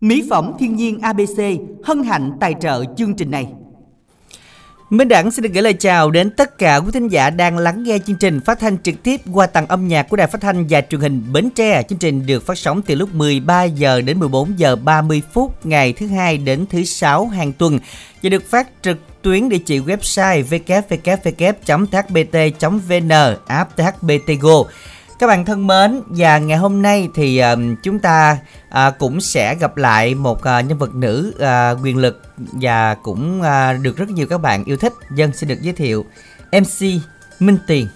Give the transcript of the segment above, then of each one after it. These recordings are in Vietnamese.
Mỹ phẩm thiên nhiên ABC hân hạnh tài trợ chương trình này. Minh Đẳng xin được gửi lời chào đến tất cả quý thính giả đang lắng nghe chương trình phát thanh trực tiếp qua tầng âm nhạc của Đài Phát thanh và Truyền hình Bến Tre. Chương trình được phát sóng từ lúc 13 giờ đến 14 giờ 30 phút ngày thứ hai đến thứ sáu hàng tuần và được phát trực tuyến địa chỉ website www.thbt.vn app thbtgo các bạn thân mến và ngày hôm nay thì uh, chúng ta uh, cũng sẽ gặp lại một uh, nhân vật nữ uh, quyền lực và cũng uh, được rất nhiều các bạn yêu thích. Dân xin được giới thiệu MC Minh Tiền.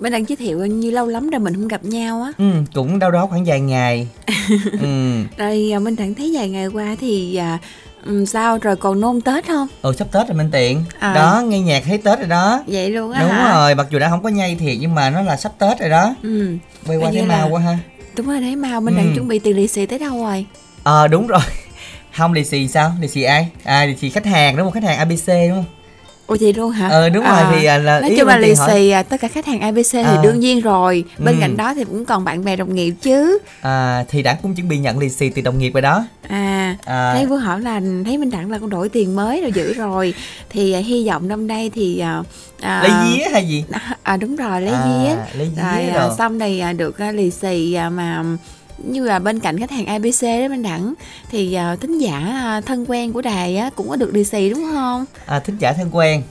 Mình đang giới thiệu như lâu lắm rồi mình không gặp nhau á. Ừ, cũng đâu đó khoảng vài ngày. ừ. Rồi mình đang thấy vài ngày qua thì uh, Ừ, sao rồi còn nôn Tết không? Ừ sắp Tết rồi Minh Tiện à. Đó nghe nhạc thấy Tết rồi đó Vậy luôn á Đúng hả? rồi mặc dù đã không có nhây thiệt nhưng mà nó là sắp Tết rồi đó Ừ Quay qua thấy là... mau quá ha Đúng rồi thấy mau mình ừ. đang chuẩn bị tiền lì xì tới đâu rồi Ờ à, đúng rồi Không lì xì sao? Lì xì ai? À lì xì khách hàng đúng không? Khách hàng ABC đúng không? Ủa vậy luôn hả? Ờ đúng à, rồi thì à, là nói chung là lì xì à, tất cả khách hàng ABC thì à. đương nhiên rồi. Bên ừ. cạnh đó thì cũng còn bạn bè đồng nghiệp chứ. À thì đảng cũng chuẩn bị nhận lì xì từ đồng nghiệp rồi đó. À, à. thấy vừa hỏi là thấy Minh Đặng là con đổi tiền mới rồi giữ rồi thì à, hy vọng năm nay thì à, à, lấy día hay gì? À đúng rồi lấy à, día. Lấy día rồi, rồi. À, xong này à, được à, lì xì à, mà như là bên cạnh khách hàng ABC đó bên đẳng thì uh, thính giả uh, thân quen của đài á cũng có được lì xì đúng không? À thính giả thân quen.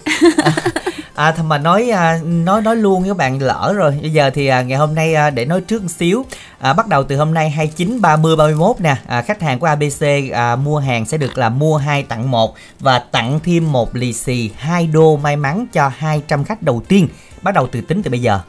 À, à mà nói à, nói nói luôn với các bạn lỡ rồi. Bây giờ thì à, ngày hôm nay à, để nói trước một xíu. À, bắt đầu từ hôm nay 29 30 31 nè. À, khách hàng của ABC à, mua hàng sẽ được là mua hai tặng một và tặng thêm một lì xì hai đô may mắn cho 200 khách đầu tiên. Bắt đầu từ tính từ bây giờ.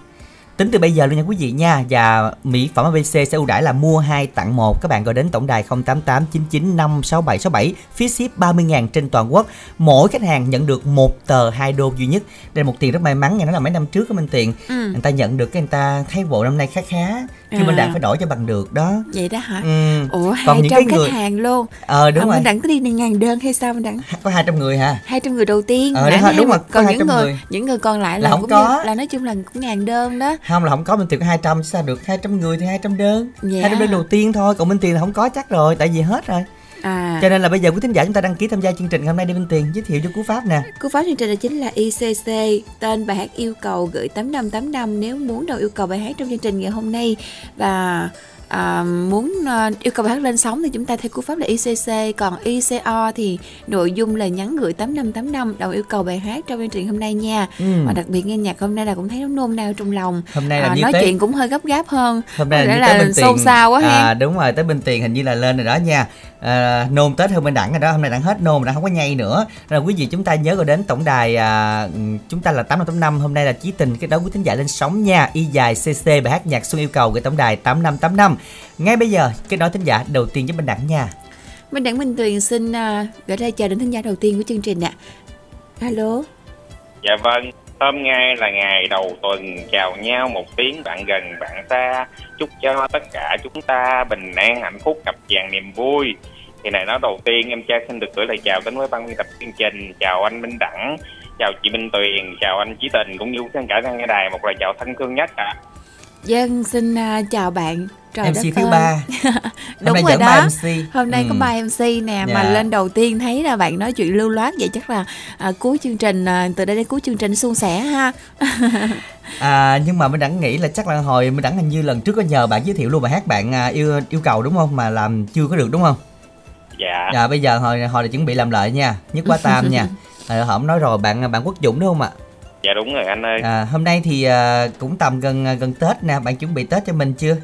Tính từ bây giờ luôn nha quý vị nha. Và mỹ phẩm ABC sẽ ưu đãi là mua 2 tặng 1 Các bạn gọi đến tổng đài 0889956767 Phí ship 30 ngàn trên toàn quốc. Mỗi khách hàng nhận được một tờ 2 đô duy nhất. Đây là một tiền rất may mắn nha. Nó là mấy năm trước của Minh Tiền. Ừ. Người ta nhận được cái người ta thấy bộ năm nay khá khá Khi à. mình đã phải đổi cho bằng được đó Vậy đó hả? Ừ. Ủa 200 những cái người... khách hàng luôn Ờ đúng à, rồi Mình đặng có đi ngàn đơn hay sao mình đặng Có 200 người hả? 200 người đầu tiên Ờ đúng, đúng rồi Còn những người, người những người còn lại là, là không có như, là nói chung là cũng ngàn đơn đó không là không có minh tiền có 200 sao được 200 người thì 200 đơn dạ. 200 đơn đầu tiên thôi còn minh tiền là không có chắc rồi tại vì hết rồi À. Cho nên là bây giờ quý thính giả chúng ta đăng ký tham gia chương trình hôm nay đi Minh Tiền giới thiệu cho cú pháp nè. Cú pháp chương trình là chính là ICC, tên bài hát yêu cầu gửi 8585 nếu muốn đầu yêu cầu bài hát trong chương trình ngày hôm nay và à, muốn uh, yêu cầu bài hát lên sóng thì chúng ta theo cú pháp là ICC còn ICO thì nội dung là nhắn gửi 8585 đầu yêu cầu bài hát trong chương trình hôm nay nha. Ừ. và đặc biệt nghe nhạc hôm nay là cũng thấy nó nôn nao trong lòng. Hôm nay là à, nói tới... chuyện cũng hơi gấp gáp hơn. Hôm nay là, là, là xôn xao quá ha. À, đúng rồi tới bên tiền hình như là lên rồi đó nha. À, nôn tết hơn bên đẳng rồi đó hôm nay đẳng hết nôn đẳng không có nhây nữa. Nên là quý vị chúng ta nhớ gọi đến tổng đài à, chúng ta là tám năm năm hôm nay là chí tình cái đó quý thính giả lên sóng nha. Y dài cc bài hát nhạc xuân yêu cầu gửi tổng đài tám năm tám năm ngay bây giờ kết nối thính giả đầu tiên với bên đẳng nha Minh Đẳng Minh Tuyền xin uh, gửi lời chào đến thính giả đầu tiên của chương trình ạ. Alo. Dạ vâng, hôm nay là ngày đầu tuần chào nhau một tiếng bạn gần bạn xa chúc cho tất cả chúng ta bình an hạnh phúc cặp vàng niềm vui thì này nói đầu tiên em cha xin được gửi lời chào đến với ban biên tập chương trình chào anh Minh Đẳng chào chị Minh Tuyền chào anh Chí Tình cũng như tất cả các nghe đài một lời chào thân thương nhất ạ à. Dân xin uh, chào bạn. Trời MC thứ ba. Đúng rồi đó. MC. Hôm nay ừ. có ba MC nè yeah. Mà dạ. lên đầu tiên thấy là bạn nói chuyện lưu loát Vậy chắc là à, cuối chương trình à, Từ đây đến cuối chương trình suôn sẻ ha. À, Nhưng mà mình đẳng nghĩ là chắc là hồi mình đẳng hình như lần trước có nhờ bạn giới thiệu luôn bài hát bạn à, yêu yêu cầu đúng không? Mà làm chưa có được đúng không? Dạ. Dạ bây giờ hồi hồi là chuẩn bị làm lại nha. Nhất quá tam nha. À, Hổng nói rồi bạn bạn Quốc Dũng đúng không ạ Dạ đúng rồi anh ơi. À, Hôm nay thì à, cũng tầm gần gần Tết nè Bạn chuẩn bị Tết cho mình chưa?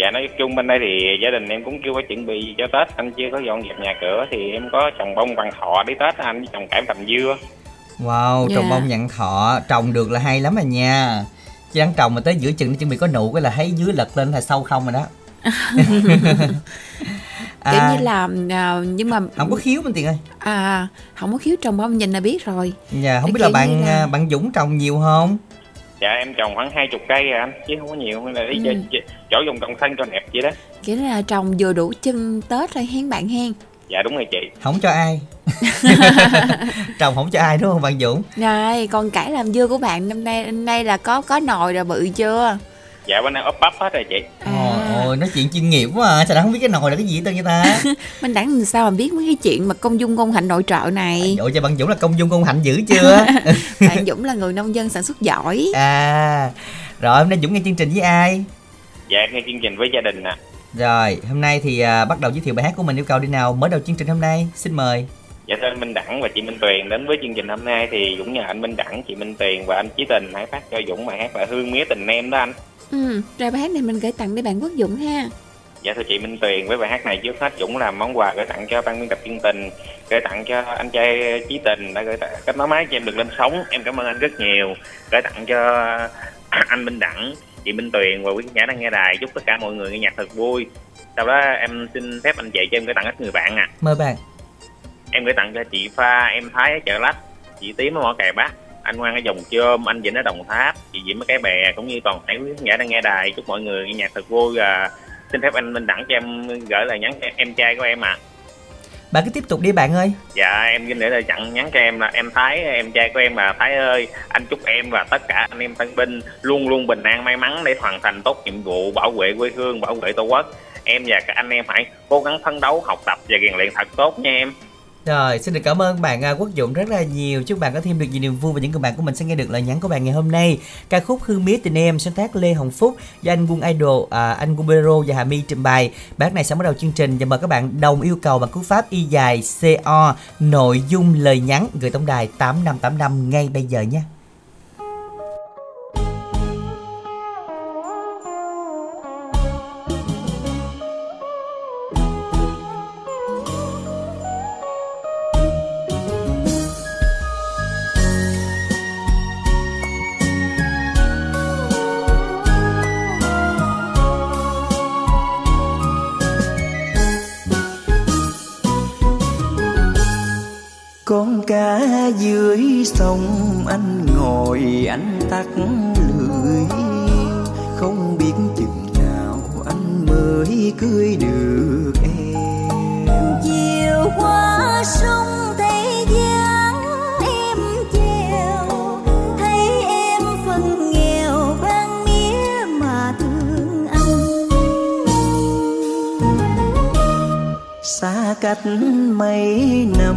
Dạ nói chung bên đây thì gia đình em cũng chưa có chuẩn bị cho tết. Anh chưa có dọn dẹp nhà cửa thì em có trồng bông bằng thọ đi tết anh trồng cải tầm dưa. Wow yeah. trồng dạ. bông nhận thọ trồng được là hay lắm rồi nha. Chứ đang trồng mà tới giữa chừng nó chuẩn bị có nụ cái là thấy dưới lật lên là sâu không rồi đó à, kiểu như là à, nhưng mà không có khiếu mình tiền ơi. À không có khiếu trồng bông nhìn là biết rồi. Dạ không biết là bạn là... À, bạn dũng trồng nhiều không? Dạ em trồng khoảng hai chục cây rồi anh chứ không có nhiều. Nên là đi ừ. chỗ dùng trồng thân cho đẹp vậy đó. Kiểu là trồng vừa đủ chân tết rồi hen bạn hen dạ đúng rồi chị. Không cho ai. Trồng không cho ai đúng không bạn dũng? Này còn cải làm dưa của bạn năm nay năm nay là có có nồi rồi bự chưa dạ bữa nay ốp bắp hết rồi chị. À. ôi nói chuyện chuyên nghiệp quá à. Sao đã không biết cái nồi là cái gì tên vậy ta? Minh Đẳng làm sao mà biết mấy cái chuyện mà công dung công hạnh nội trợ này? Ủa cho bạn Dũng là công dung công hạnh dữ chưa? Bạn Dũng là người nông dân sản xuất giỏi. À rồi hôm nay Dũng nghe chương trình với ai? Dạ em nghe chương trình với gia đình nè. Rồi hôm nay thì à, bắt đầu giới thiệu bài hát của mình yêu cầu đi nào. Mở đầu chương trình hôm nay xin mời. Dạ thưa anh Minh Đẳng và chị Minh Tuyền. Đến với chương trình hôm nay thì Dũng nhờ anh Minh Đẳng chị Minh Tuyền và anh Chí Tình hãy phát cho Dũng bài hát là Hương Mía Tình Em đó anh ừ, Rồi bài hát này mình gửi tặng để bạn Quốc Dũng ha. Dạ thưa chị Minh Tuyền với bài hát này trước hết Dũng làm món quà gửi tặng cho ban biên tập chương trình gửi tặng cho anh trai Chí Tình đã gửi tặng kết nối máy cho em được lên sóng. Em cảm ơn anh rất nhiều. Gửi tặng cho anh Minh Đẳng chị Minh Tuyền và quý khán giả đang nghe đài. Chúc tất cả mọi người nghe nhạc thật vui. Sau đó em xin phép anh chị cho em gửi tặng hết người bạn à mời bạn. Em gửi tặng cho chị Pha em Thái ở chợ lách chị Tím ở mỏ cày bắc anh Ngoan ở dòng chôm anh Vĩnh ở đồng tháp chị Diễm ở cái bè cũng như toàn thể quý khán giả đang nghe đài. Chúc mọi người nghe nhạc thật vui và xin phép anh Minh Đẳng cho em gửi lời nhắn em trai của em ạ. Bạn cứ tiếp tục đi bạn ơi. Dạ em xin để lời chặn nhắn cho em là em Thái em trai của em là Thái ơi anh chúc em và tất cả anh em tân binh luôn luôn bình an may mắn để hoàn thành tốt nhiệm vụ bảo vệ quê hương bảo vệ tổ quốc. Em và các anh em hãy cố gắng phấn đấu học tập và rèn luyện thật tốt nha em rồi, xin được cảm ơn bạn à, Quốc Dũng rất là nhiều. Chúc bạn có thêm được nhiều niềm vui và những người bạn của mình sẽ nghe được lời nhắn của bạn ngày hôm nay. Ca khúc Hương Mía Tình Em sáng tác Lê Hồng Phúc do anh Quân Idol, à, anh Quân Bero và Hà My trình bày. Bài hát này sẽ bắt đầu chương trình và mời các bạn đồng yêu cầu bằng cú pháp y dài CO nội dung lời nhắn gửi tổng đài 8585 ngay bây giờ nhé. Anh tắt lưỡi không biết chừng nào anh mới cưới được em. Chiều qua sông thấy dáng em chèo thấy em phân nghèo ban mía mà thương anh. Xa cách mấy năm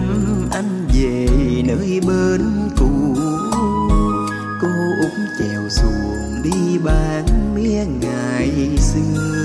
anh về nơi bên đi bán mía ngày xưa.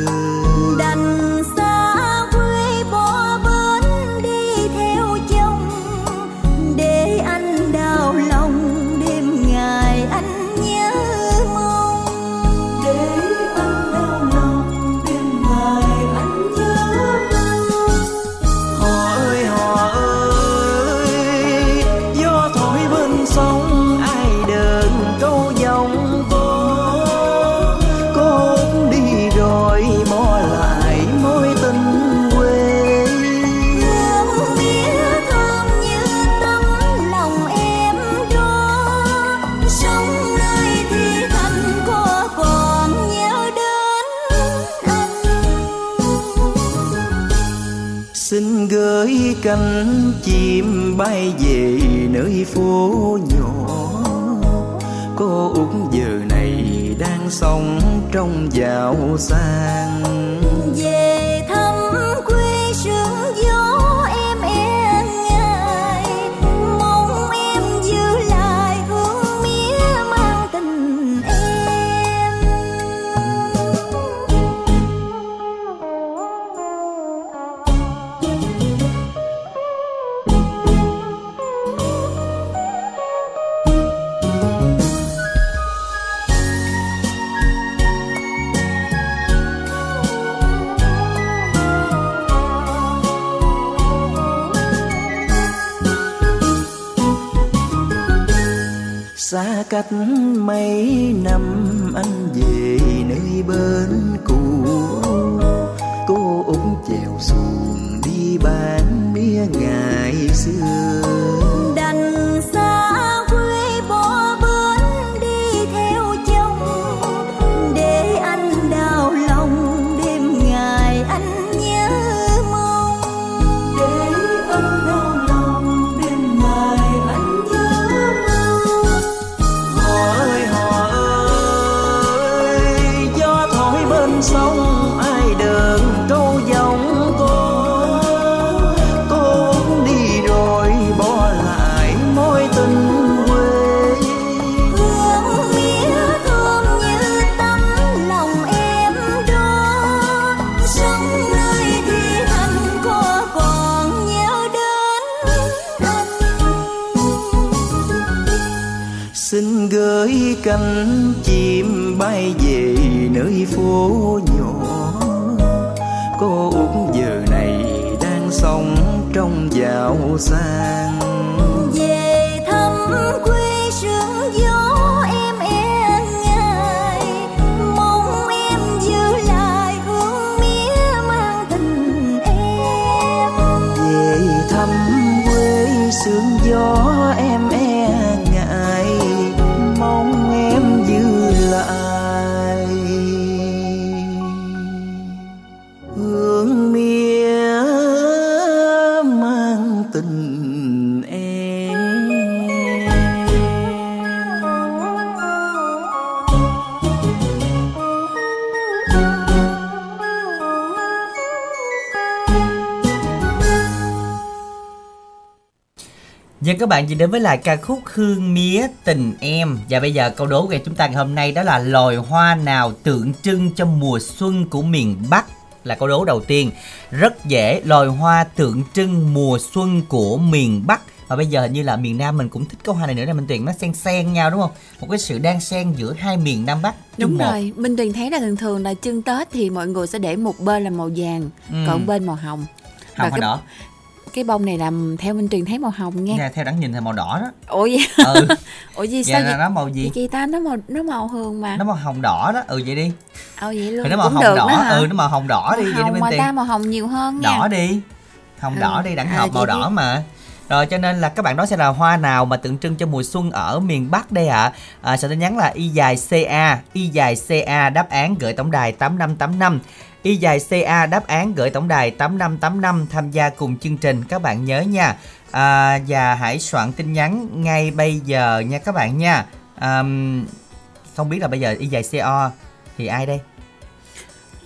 Chim bay về nơi phố nhỏ. Cô út giờ này đang sống trong giàu sang. Về thăm quê xưa cách mấy năm, anh về nơi bên cũ. Cô út chèo xuồng đi bán mía ngày xưa. Giàu Dân các bạn chỉ đến với lại ca khúc Hương Mía Tình Em Và bây giờ câu đố của chúng ta ngày hôm nay đó là loài hoa nào tượng trưng cho mùa xuân của miền Bắc là câu đố đầu tiên Rất dễ, loài hoa tượng trưng mùa xuân của miền Bắc và bây giờ hình như là miền Nam mình cũng thích câu hoa này nữa nè Minh Tuyền nó xen xen nhau đúng không? Một cái sự đan xen giữa hai miền Nam Bắc Đúng một. rồi, Minh Tuyền thấy là thường thường là chân Tết thì mọi người sẽ để một bên là màu vàng, Ừ. còn bên màu hồng. Hồng hay cái, đỏ? Cái bông này làm theo Minh Tuyền thấy màu hồng nha. Nha, theo đáng nhìn thì màu đỏ đó Ủa vậy? Ừ, Ủa gì dạ sao vậy? nó màu gì? Vậy chị ta nó màu nó màu hường mà. Nó màu hồng đỏ đó, ừ vậy đi Ồ vậy luôn. Thì nó màu Cũng hồng được đỏ, đó hả? ừ nó màu hồng đỏ đi Màu vậy đi hồng Minh mà Tuyền ta màu hồng nhiều hơn nha. đỏ đi hồng Ừ. đỏ đi đẳng À, hợp màu vậy đỏ đi. mà rồi cho nên là các bạn nói sẽ là hoa nào mà tượng trưng cho mùa xuân ở miền Bắc đây ạ? À, sẽ tin nhắn là y dài CA, y dài CA đáp án gửi tổng đài 8585. Y dài CA đáp án gửi tổng đài 8585 tham gia cùng chương trình các bạn nhớ nha. À, và hãy soạn tin nhắn ngay bây giờ nha các bạn nha. À, không biết là bây giờ y dài CO thì ai đây?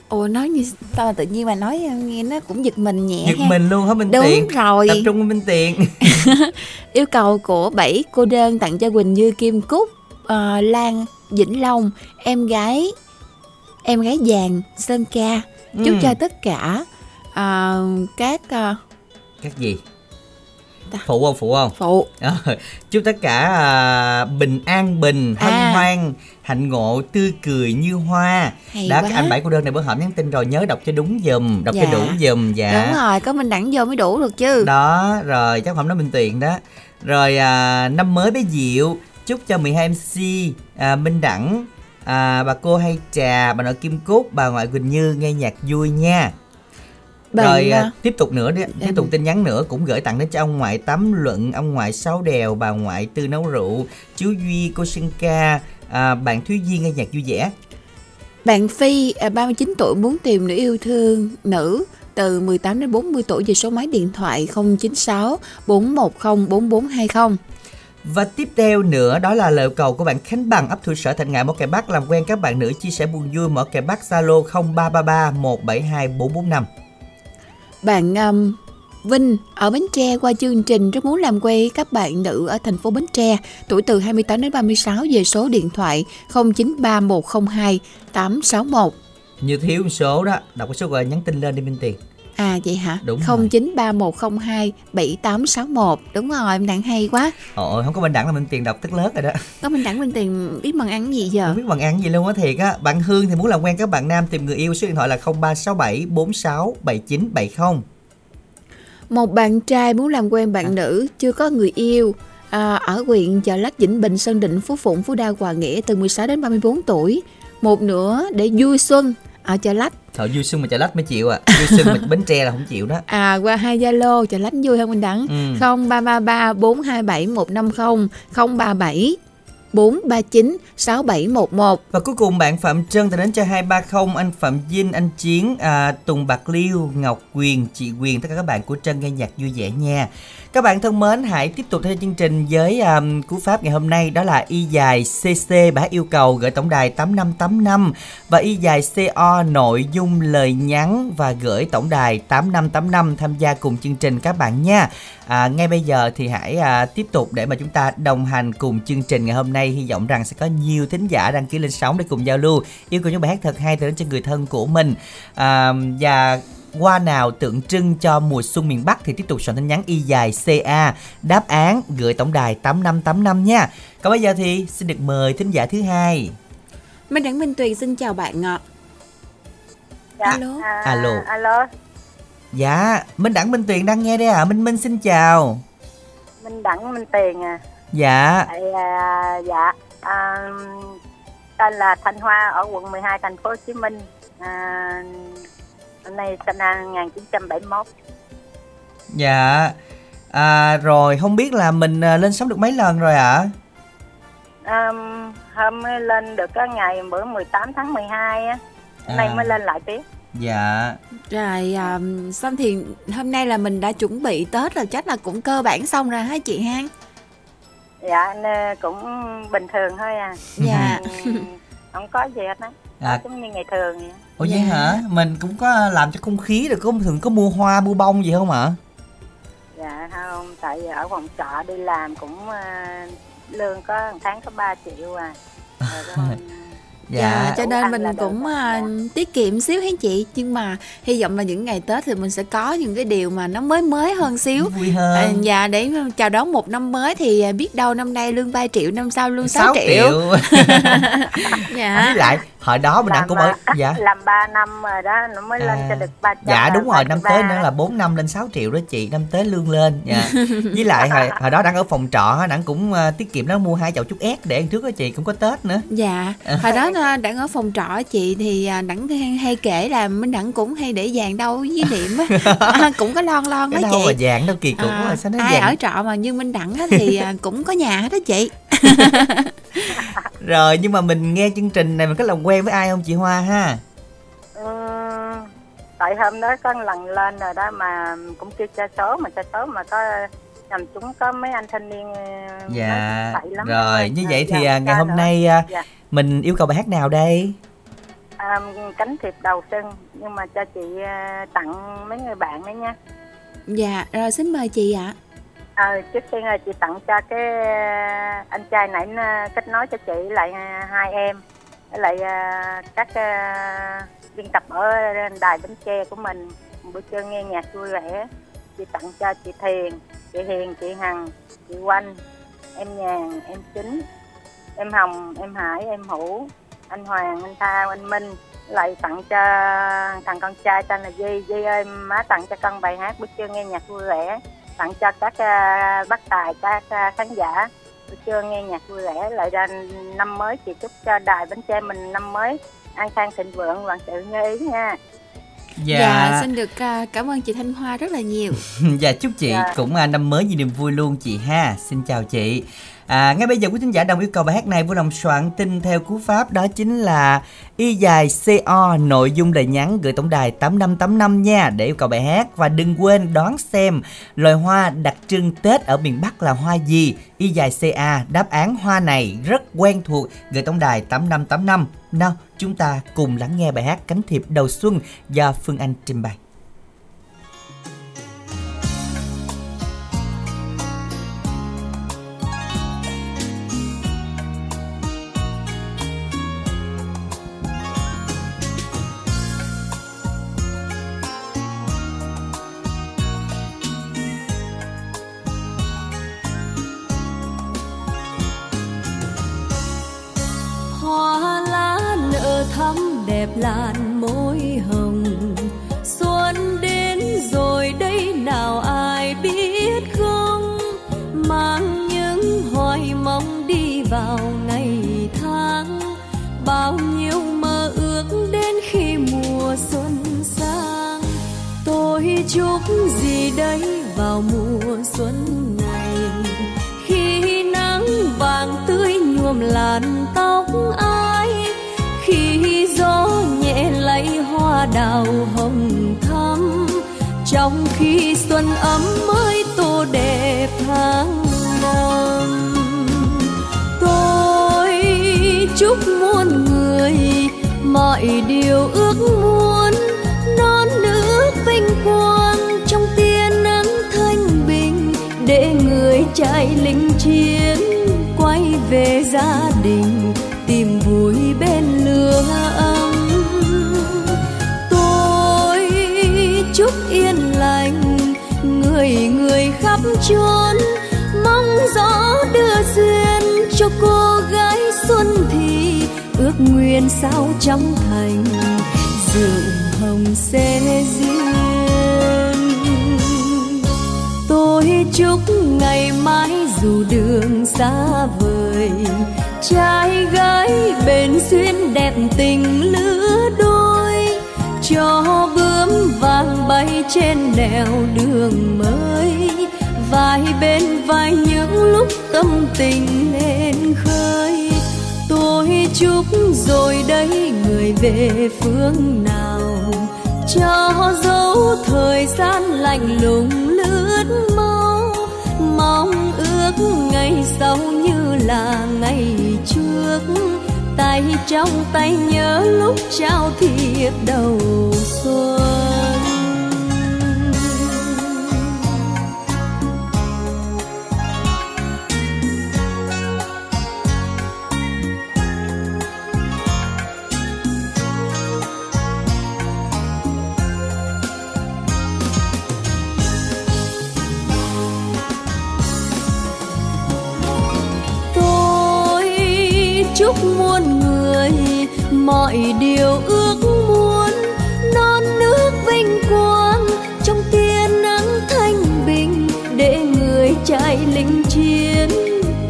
Ủa nói như mà tự nhiên mà nói nghe nó cũng giật mình nhẹ Giật ha. mình luôn hả Minh Đúng Tiền? rồi. Tập trung Minh Tiền. Yêu cầu của bảy cô đơn tặng cho Quỳnh Như Kim Cúc, ờ, Lan Vĩnh Long, em gái em gái vàng Sơn Ca. Chúc Ừ. cho tất cả ờ, các ờ, Các gì? Ta- Phụ không? Phụ không? phụ Ờ, chúc tất cả à, bình an bình hân À. hoan hạnh ngộ tươi cười như hoa hay đó quá. anh bảy cô đơn này bữa hổm nhắn tin rồi nhớ đọc cho đúng dùm đọc Dạ. cho đủ dùm dạ Đúng rồi, có mình đẳng vô mới đủ được chứ. đó rồi chắc không nói minh tiền đó rồi à, năm mới bé diệu chúc cho 12 mc à, minh đẳng à, bà cô hay trà bà nội kim cúc bà ngoại quỳnh như nghe nhạc vui nha Bạn, rồi à, tiếp tục nữa đi tiếp tục tin nhắn nữa cũng gửi tặng đến cho ông ngoại tám luận ông ngoại sáu đèo bà ngoại tư nấu rượu chú duy cô sinh ca à, bạn thúy duyên nghe nhạc vui vẻ Bạn Phi, à, 39 tuổi muốn tìm nữ yêu thương nữ từ 18 đến 40 tuổi về số máy điện thoại 096 410 4420. Và tiếp theo nữa đó là lời cầu của bạn Khánh Bằng ấp Thủ Sở Thành Ngại Mỏ Cày Bắc. Làm quen các bạn nữ chia sẻ buồn vui Mỏ Cày Bắc Zalo 0333 172 445 Bạn um, Vinh ở Bến Tre qua chương trình rất muốn làm quen các bạn nữ ở thành phố Bến Tre, tuổi từ 28 đến 36 về số điện thoại 093102 861. như thiếu một số đó đọc cái số gọi nhắn tin lên đi Minh Tiền À vậy hả? Đúng rồi. 093102 7861. Đúng rồi, em đặng hay quá. Ồ không có bên đẳng là Minh Tiền đọc tức lớt rồi đó Có mình đặng bên tiền biết bằng ăn gì giờ? Không biết bằng ăn gì luôn á thiệt á Bạn Hương thì muốn làm quen các bạn nam tìm người yêu số điện thoại là 0367 46 79 70 Một bạn trai muốn làm quen bạn nữ chưa có người yêu à, ở huyện Chợ Lách, Vĩnh Bình, Sơn Định, Phú Phụng, Phú Đa, Hòa Nghĩa từ 16 đến 34 tuổi. Một nữa để vui xuân ở Chợ Lách. Thôi vui xuân mà chả lách mới chịu à Vui xuân mà Bến Tre là không chịu đó À qua hai Zalo Chợ Lách vui không anh Đẳng? Ừ. 0333 427 150 037 439 6711. Và cuối cùng bạn Phạm Trân thì đến cho 230 Anh Phạm Vinh, anh Chiến, à, Tùng Bạc Liêu, Ngọc Quyền, chị Quyền Tất cả các bạn của Trân nghe nhạc vui vẻ nha các bạn thân mến hãy tiếp tục theo chương trình với um, cú pháp ngày hôm nay Đó là y dài CC bả yêu cầu gửi tổng đài 8585 Và y dài CO nội dung lời nhắn và gửi tổng đài 8585 tham gia cùng chương trình các bạn nha. À, Ngay bây giờ thì hãy à, tiếp tục để mà chúng ta đồng hành cùng chương trình ngày hôm nay. Hy vọng rằng sẽ có nhiều thính giả đăng ký lên sóng để cùng giao lưu. Yêu cầu những bài hát thật hay từ đến cho người thân của mình. À, Và hoa nào tượng trưng cho mùa xuân miền Bắc thì tiếp tục soạn tin nhắn y dài CA đáp án gửi tổng đài 8585 nha. Còn bây giờ thì xin được mời thính giả thứ hai. Minh Đẳng Minh Tuyền xin chào bạn ạ. Dạ. Alo. À, Alo. Alo, Dạ, Minh Đẳng Minh Tuyền đang nghe đây ạ. À. Minh Minh xin chào. Minh Đẳng Minh Tiền à. Dạ, à, dạ. À, tên là Thanh Hoa ở quận 12 thành phố Hồ Chí Minh. À, hôm nay sinh năm 1971. dạ. À, rồi không biết là mình à, lên sóng được mấy lần rồi ạ? À, hôm mới lên được cái ngày bữa 18 tháng 12 á. Hôm nay À. mới lên lại tiếp. Dạ. Rồi à, xong thì hôm nay là mình đã chuẩn bị Tết rồi chắc là cũng cơ bản xong rồi hả chị ha? Dạ, nên cũng bình thường thôi à. Dạ. Không có gì hết á. À, Giống như ngày thường vậy. Ủa vậy Dạ. hả? Mình cũng có làm cho không khí rồi có thường có mua hoa mua bông gì không ạ? Dạ không, tại vì ở phòng trọ đi làm cũng à, lương có một tháng có 3 triệu à. Rồi còn- Dạ, cho nên mình cũng à, tiết kiệm xíu hả chị nhưng mà hy vọng là những ngày Tết thì mình sẽ có những cái điều mà nó mới mới hơn xíu Vui à, hơn. dạ để chào đón một năm mới thì à, biết đâu năm nay lương 3 triệu năm sau lương 6, 6 triệu. dạ Với lại hồi đó mình làm, cũng ở à, dạ. làm 3 năm rồi đó, nó mới lên À, cho được 300. Dạ đúng rồi, năm 33. tới nữa là 4 năm lên 6 triệu đó chị, năm tới lương lên. Dạ. Với lại hồi, hồi đó đang ở phòng trọ, á, đặng cũng uh, tiết kiệm nó mua hai chậu chút ép để ăn trước đó chị, cũng có Tết nữa. Dạ, hồi đó à, đặng ở phòng trọ á chị thì à, đặng hay, kể là Minh đặng cũng hay để vàng đâu với niệm á, à, cũng có lon lon đó Cái chị. đâu mà vàng đâu kỳ cục À, quá, sao nó ai vàng. ở trọ mà như Minh Đẳng á thì à, cũng có nhà hết đó chị. Rồi nhưng mà mình nghe chương trình này mình có làm quen với ai không chị Hoa ha? Ừ, tại hôm đó có lần lên rồi đó mà cũng kêu tra số mà tra số mà có nhầm chúng có mấy anh thanh niên ờ, Dạ. lắm Rồi như vậy thì Dạ, à, ngày hôm nữa? nay à, Dạ. mình yêu cầu bài hát nào đây? à, cánh thiệp đầu xuân nhưng mà cho chị ờ, tặng mấy người bạn đấy nha Dạ, rồi xin mời chị ạ. À, trước tiên là ờ, chị tặng cho cái ờ, anh trai nãy kết nối cho chị lại hai em. Lại các biên tập ở đài Bến Tre của mình. Buổi trưa nghe nhạc vui vẻ chị tặng cho chị Thiền chị Hiền chị Hằng chị Oanh em Nhàn em Chính em Hồng em Hải em Hữu anh Hoàng anh Thao anh Minh. Lại tặng cho thằng con trai tên là Duy Duy ơi má tặng cho con bài hát buổi trưa nghe nhạc vui vẻ tặng cho các uh, bác tài các uh, khán giả buổi trưa nghe nhạc vui vẻ lại ra năm mới chị chúc cho đài bến tre mình năm mới an khang thịnh vượng vạn sự như ý nha Dạ, xin được à, cảm ơn chị Thanh Hoa rất là nhiều. dạ chúc chị Dạ. cũng à, năm mới nhiều niềm vui luôn chị ha. Xin chào chị. À, ngay bây giờ quý thính giả đồng yêu cầu bài hát này vui lòng soạn tin theo cú pháp đó chính là y dài co nội dung lời nhắn gửi tổng đài 8585 nha để yêu cầu bài hát. Và đừng quên đoán xem loài hoa đặc trưng Tết ở miền Bắc là hoa gì? Y dài ca đáp án hoa này rất quen thuộc gửi tổng đài 8585 nào chúng ta cùng lắng nghe bài hát cánh thiệp đầu xuân do Phương Anh trình bày. Làn môi hồng. Xuân đến rồi đây nào ai biết không? Mang những hoài mong đi vào ngày tháng. Bao nhiêu mơ ước đến khi mùa xuân sang. Tôi chúc gì đây vào mùa xuân này? Khi nắng vàng tươi nhuộm làn tóc ai gió nhẹ lấy hoa đào hồng thắm. Trong khi xuân ấm mới tô đẹp tháng năm. Tôi chúc muôn người mọi điều ước muốn. Non nước vinh quang trong tia nắng thanh bình, để người chạy lính chiến quay về gia đình. Chốn mong gió đưa duyên cho cô gái xuân thì ước nguyện sao trong thành, rượu hồng sẽ duyên. Tôi chúc ngày mai dù đường xa vời, trai gái bền duyên đẹp tình lứa đôi, cho bướm vàng bay trên nẻo đường mới vai bên vai những lúc tâm tình lên khơi. Tôi chúc rồi đây người về phương nào, cho dấu thời gian lạnh lùng lướt mau. Mong ước ngày sau như là ngày trước, tay trong tay nhớ lúc trao thiệp đầu xuân. Mọi điều ước muốn, non nước vinh quang trong tia nắng thanh bình để người trai lính chiến,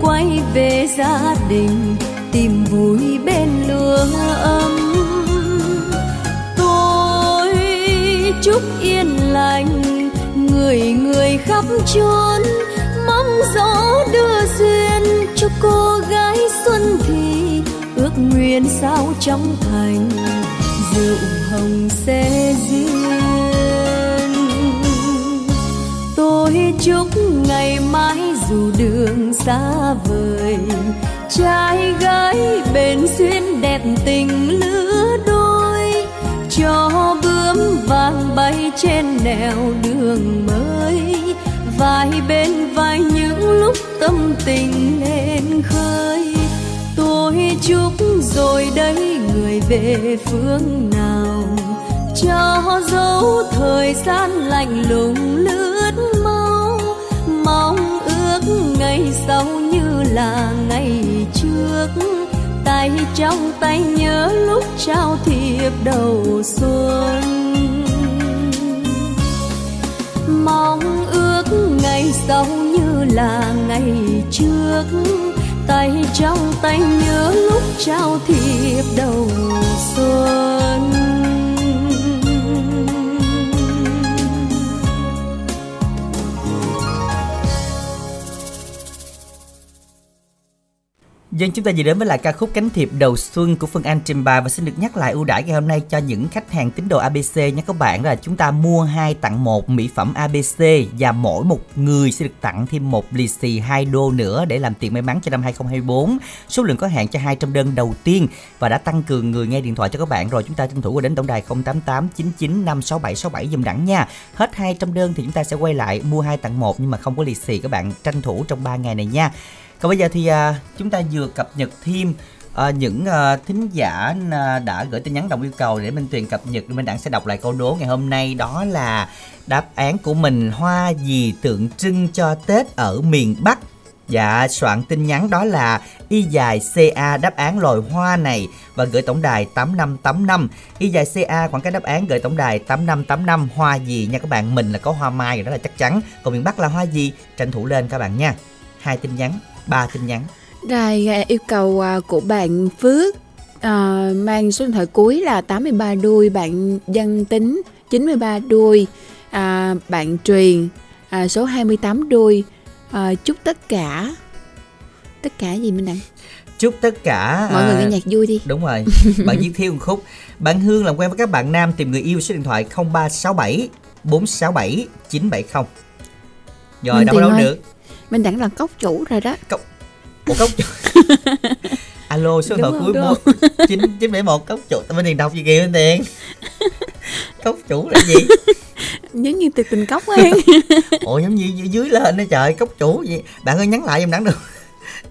quay về gia đình tìm vui bên lửa ấm. Tôi chúc yên lành, người người khắp chốn, mong gió đưa duyên cho cô gái xuân thì nguyện sao trong thành, rượu hồng sẽ duyên tôi chúc ngày mai dù đường xa vời, trai gái bền duyên đẹp tình lứa đôi, cho bướm vàng bay trên nẻo đường mới. Vai bên vai những lúc tâm tình lên khơi rồi đây người về phương nào. Cho dấu thời gian lạnh lùng lướt mau, mong ước ngày sau như là ngày trước. Tay trong tay nhớ lúc trao thiệp đầu xuân. Mong ước ngày sau như là ngày trước tay trong tay nhớ lúc trao thiệp đầu xuân. Dân chúng ta vừa đến với lại ca khúc Cánh thiệp đầu xuân của Phương Anh trình bày và xin được nhắc lại ưu đãi ngày hôm nay cho những khách hàng tín đồ ABC nhé các bạn là chúng ta mua hai tặng một mỹ phẩm ABC và mỗi một người sẽ được tặng thêm một lì xì 2 đô nữa để làm tiền may mắn cho năm 2024. Số lượng có hạn cho 200 đơn đầu tiên và đã tăng cường người nghe điện thoại cho các bạn rồi chúng ta tranh thủ qua đến tổng đài 088 99 567 67 dùm đẳng nha. Hết 200 đơn thì chúng ta sẽ quay lại mua hai tặng một nhưng mà không có lì xì các bạn tranh thủ trong 3 ngày này nha. Còn bây giờ thì à, chúng ta vừa cập nhật thêm à, những à, thính giả à, đã gửi tin nhắn đồng yêu cầu để Minh Tuyền cập nhật Minh Đẳng sẽ đọc lại câu đố ngày hôm nay đó là đáp án của mình hoa gì tượng trưng cho Tết ở miền Bắc Dạ, soạn tin nhắn đó là y dài CA đáp án loài hoa này và gửi tổng đài 8585. Y dài CA khoảng cái đáp án gửi tổng đài 8585 hoa gì nha các bạn. Mình là có hoa mai rồi đó là chắc chắn. Còn miền Bắc là hoa gì? Tranh thủ lên các bạn nha. Hai tin nhắn ba tin nhắn. Rồi à, yêu cầu à, của bạn Phước à, mang số điện thoại cuối là 83 đuôi bạn dân tính 93 đuôi à, bạn truyền à, số 28 đuôi. À, chúc tất cả tất cả gì mình đặng? Chúc tất cả mọi người nghe nhạc vui đi. đúng rồi bạn viết thiếu một khúc. Bạn Hương làm quen với các bạn nam tìm người yêu số điện thoại 0367 467 970 rồi đâu đâu được mình đặng là cốc chủ rồi đó. Cốc. Một cốc chủ. Alo số điện thoại cuối một chín chín bảy một cốc chủ. Tao bên điền đọc gì kìa bên tiền. Cốc chủ là gì? Giống như từ tình cốc ấy. Ủa giống như dưới, dưới lên đó trời cốc chủ gì? Bạn ơi nhắn lại giùm đẳng được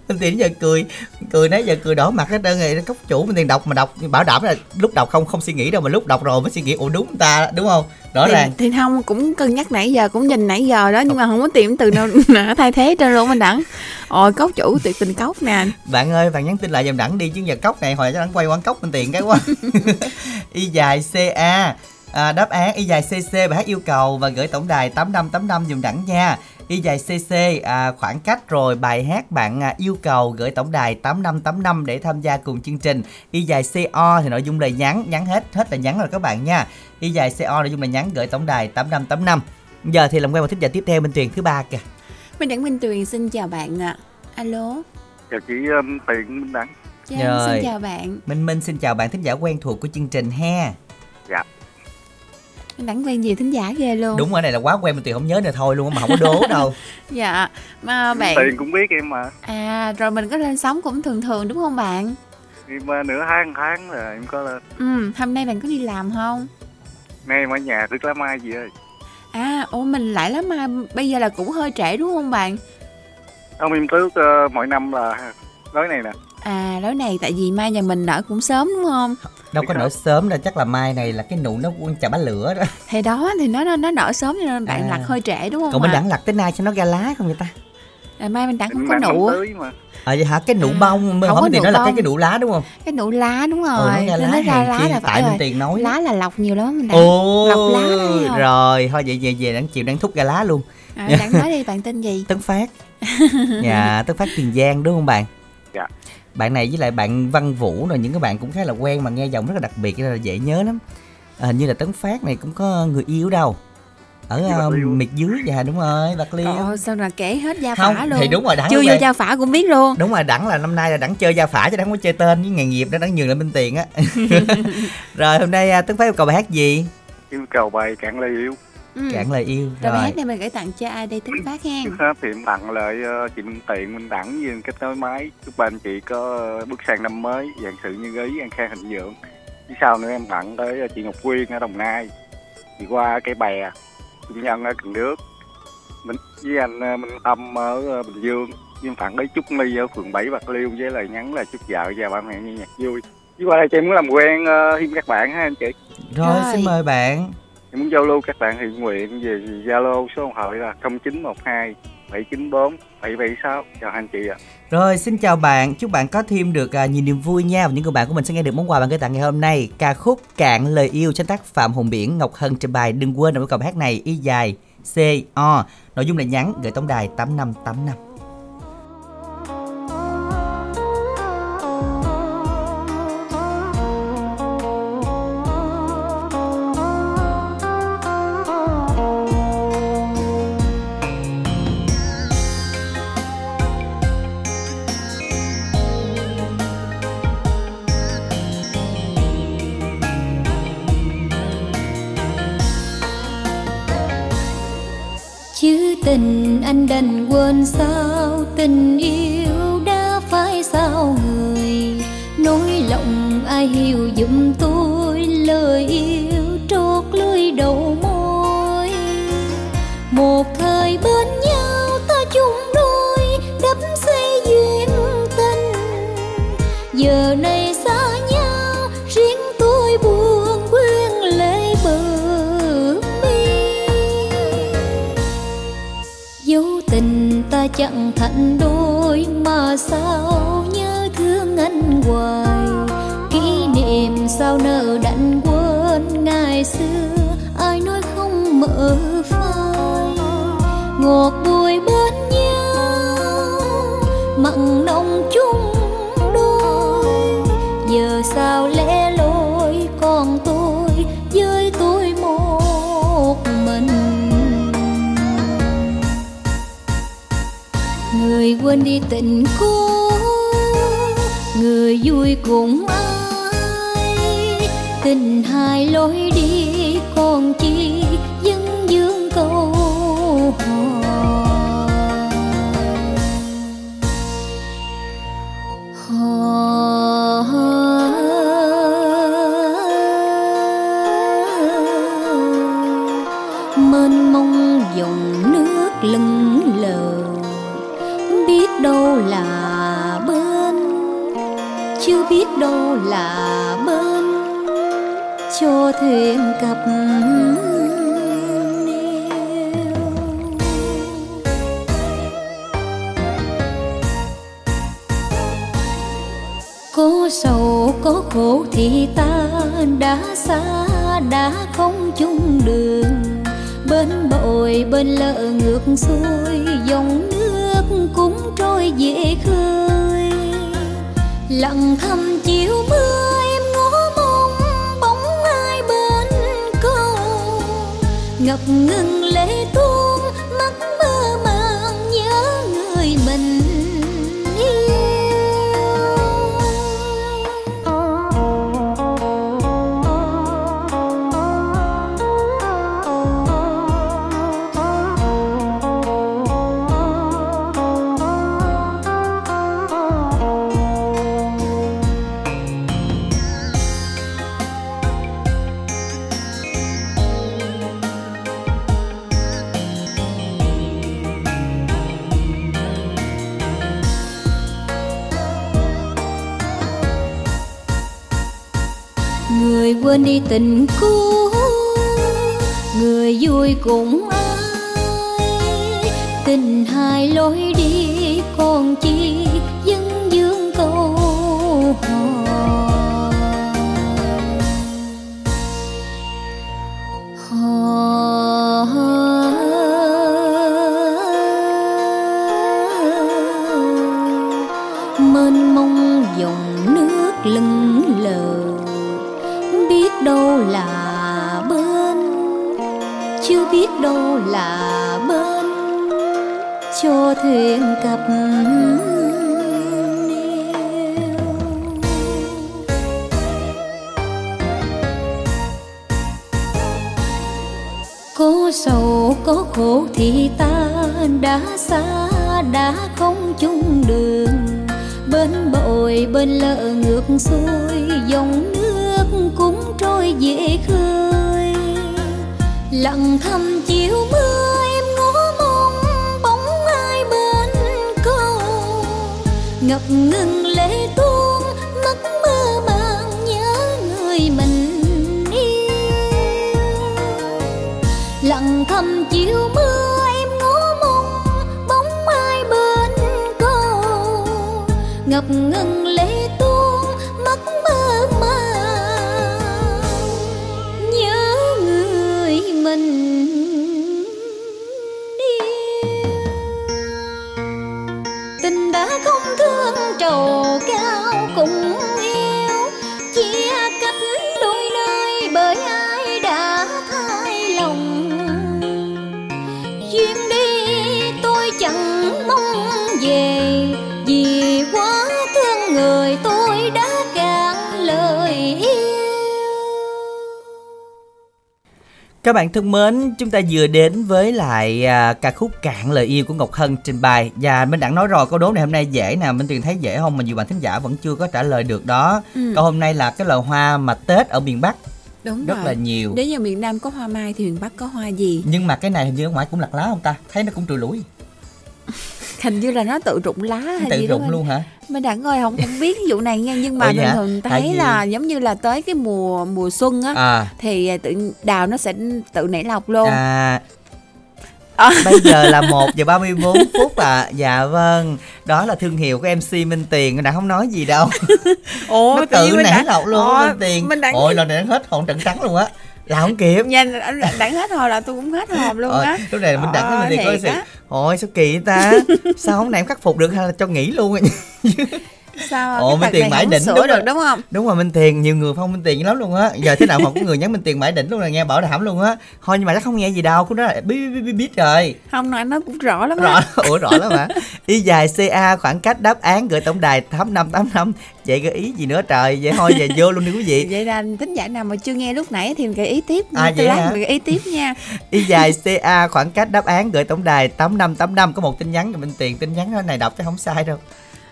Minh Tiền giờ cười cười nãy giờ cười đỏ mặt hết trơn rồi cốc chủ Minh Tiền đọc mà đọc bảo đảm là lúc đọc không không suy nghĩ đâu mà lúc đọc rồi mới suy nghĩ ủa đúng ta đúng không? Rõ thì, ràng. thì không cũng cân nhắc nãy giờ cũng nhìn nãy giờ đó nhưng mà không. có tìm từ nào nào thay thế trên luôn anh đẳng. Ôi cốc chủ tuyệt tình cốc nè. Bạn ơi bạn nhắn tin lại giùm đẳng đi chứ giờ cốc này hồi cho đẳng quay quán cốc Minh Tiền cái quá. Y dài ca À, đáp án y dài cc bài hát yêu cầu và gửi tổng đài 8585 dùm đẳng nha y dài cc à, khoảng cách rồi bài hát bạn à, yêu cầu gửi tổng đài 8585 để tham gia cùng chương trình. Y dài co thì nội dung lời nhắn nhắn hết hết là nhắn rồi các bạn nha. Y dài co nội dung lời nhắn gửi tổng đài 8585 giờ thì làm quen một thính giả tiếp theo bên truyền thứ ba kìa. Minh đẳng minh tuyền xin chào bạn ạ. Alo. Chào chị um, tiền minh đẳng Dạ, Rồi. xin chào bạn. Minh minh xin chào bạn thính giả quen thuộc của chương trình ha. Dạ Đẳng quen nhiều thính giả ghê luôn. Đúng ở này là quá quen bên tuyền không nhớ nữa thôi luôn á, mà không có đố đâu. Dạ mà bạn tiền cũng biết em mà. À rồi mình có lên sóng cũng thường thường đúng không bạn? Em uh, nửa tháng tháng rồi em có lên. Ừ hôm nay bạn có đi làm không? Nay em ở nhà tức lá mai gì ơi. À ủa mình lại lắm mà bây giờ là cũng hơi trễ đúng không bạn? Không em tước uh, mỗi năm là nói này nè à lối này tại vì mai nhà mình nở cũng sớm đúng không? Đâu có nở sớm đâu chắc là mai này là cái nụ nó chà bá lửa đó. Thì đó thì nó nó, nó nở sớm cho nên bạn À. lặt hơi trễ đúng không còn bên đẳng lặt tới nay cho nó ra lá không vậy ta? À, mai mình đẳng không có nụ. à vậy hả? Cái nụ À, bông không không có thì nụ nói là cái cái nụ lá đúng không? Cái nụ lá đúng rồi ừ nó ra Nên lá nó ra lá là tại rồi. tiền nói. Lá là lọc nhiều lắm mình đẳng ồ lọc lá không? rồi thôi vậy về về đẳng chịu đẳng thúc ra lá luôn. À, đẳng nói đi bạn tên gì? Tấn phát. Dạ tấn phát tiền giang đúng không bạn? Dạ. Bạn này với lại bạn văn vũ rồi những cái bạn cũng khá là quen mà nghe giọng rất là đặc biệt nên là dễ nhớ lắm. À, hình như là tấn phát này cũng có người yêu đâu. Ở uh, miệt dưới dạ đúng rồi bạc liêu Ồ, sao là kể hết gia không phả luôn. thì đúng rồi đẳng chưa vô gia phả cũng biết luôn. Đúng rồi đẳng là năm nay là đẳng chơi gia phả chứ đẳng có chơi tên với nghề nghiệp đó đẳng nhường lại bên tiền á. Rồi hôm nay à, tấn phát yêu cầu bài hát gì? Yêu cầu bài cạn lời yêu ừ. cạn lời yêu. Rồi bài rồi. hát này mình gửi tặng cho ai đây tính phát hen. Thì em tặng lời uh, chị minh tiền minh đẳng với kết nối máy. Chúc ba anh chị có uh, bước sang năm mới vạn sự như ý an khang thịnh vượng. Phía sau nữa em tặng tới uh, chị ngọc quyên ở đồng nai. Chị qua cái bè. Chủ nhân ở cần đước. Mình với anh uh, minh tâm ở uh, bình dương. Em tặng tới trúc ly ở phường 7 bạc liêu với lời nhắn là chúc vợ và ba mẹ nghe nhạc vui. Với qua đây em muốn làm quen uh, thêm các bạn ha anh chị. Rồi Rồi. xin mời bạn em muốn giao lưu các bạn thì nguyện về zalo số điện thoại là 0912 794 776 chào anh chị ạ. Rồi xin chào bạn, chúc bạn có thêm được à, nhiều niềm vui nha. Và những người bạn của mình sẽ nghe được món quà bạn gửi tặng ngày hôm nay. Ca khúc Cạn lời yêu sáng tác Phạm Hồng Biển Ngọc Hân trình bày đừng quên. Đọc câu hát này y dài C O. Nội dung là nhắn gửi tổng đài 8585 tình anh đành quên sao tình yêu đã phải sao người. Nỗi lòng ai hiểu giùm tôi lời yêu trót lưới đầu môi. Chẳng thành đôi mà sao nhớ thương anh hoài kỷ niệm sao nỡ đành quên ngày xưa, ai nói không mở phai. Ngọt bùi tình cũ người vui cùng ai tình hai lối đi còn chi cho thuyền cập có sầu, có khổ thì ta đã xa, đã không chung đường. Bên bội bên lợ ngược xuôi, dòng nước cũng trôi về khơi. Lặng thầm chiều mưa ngập ngừng người quên đi tình cũ, người vui cùng ai. Tình hai lối đi còn chi thuyền cập có sầu, có khổ thì ta đã xa, đã không chung đường. Bên bội bên lợ ngược xuôi, dòng nước cũng trôi về khơi. Lặng thầm chiều mưa ngập ngừng lệ tuôn mắt mơ màng nhớ người mình yêu. Lặng thầm chiều mưa em ngó mong, bóng ai bên cầu ngập ngừng lệ trầu cao Các bạn thân mến, chúng ta vừa đến với lại à, ca khúc Cạn lời yêu của Ngọc Hân trình bày và Minh Đẳng nói rồi câu đố này hôm nay dễ nè, Minh Tuyền thấy dễ không mà nhiều bạn thính giả vẫn chưa có trả lời được đó. Ừ. Câu hôm nay là cái loài hoa mà Tết ở miền Bắc đúng rất rồi là nhiều. nếu như miền Nam có hoa mai thì miền Bắc có hoa gì Nhưng mà cái này hình như ở ngoài cũng lặt lá không ta? Thấy nó cũng trùi lủi, hình như là nó tự rụng lá hay tự gì đó rụng luôn hả? Mình đã ơi không không biết vụ này nha nhưng mà Ủa thường dạ? thường thấy là giống như là tới cái mùa mùa xuân á À, thì à, tự đào nó sẽ tự nảy lọc luôn. à À. Bây giờ là 1 giờ 34 phút à Dạ vâng Đó là thương hiệu của MC Minh Tiền Đã không nói gì đâu Ồ, Nó tự mình nảy đã- lọc luôn Ồ, Minh Tiền mình đã Ôi lần này hết hồn trận trắng luôn á Là không kịp Nha, anh đánh hết hồi là tôi cũng hết hồn luôn Ờ, á. lúc này mình Ờ, mình thì coi thiệt sự á ôi, sao kỳ ta? Sao không nãy em khắc phục được hay là cho nghỉ luôn Sao Ồ, cái Minh Tiền mãi đỉnh, đúng được rồi. đúng không? đúng rồi minh tiền nhiều người phong minh tiền lắm luôn á. Giờ thế nào mà có người nhắn minh tiền mãi đỉnh luôn rồi nghe bảo đảm luôn á. Thôi nhưng mà chắc không nghe gì đâu cũng đó là biết biết biết biết rồi. Không nói nó cũng rõ lắm rõ ủa rõ lắm hả? Y dài ca khoảng cách đáp án gửi tổng đài tám năm tám năm. Vậy gợi ý gì nữa trời? Vậy thôi về vô luôn đi quý vị. Vậy là thính giả nào mà chưa nghe lúc nãy thì gợi ý tiếp. À, vậy lát gợi ý tiếp nha. y dài ca khoảng cách đáp án gửi tổng đài tám năm tám năm. Có một tin nhắn cho minh tiền. Tin nhắn này đọc chứ không sai đâu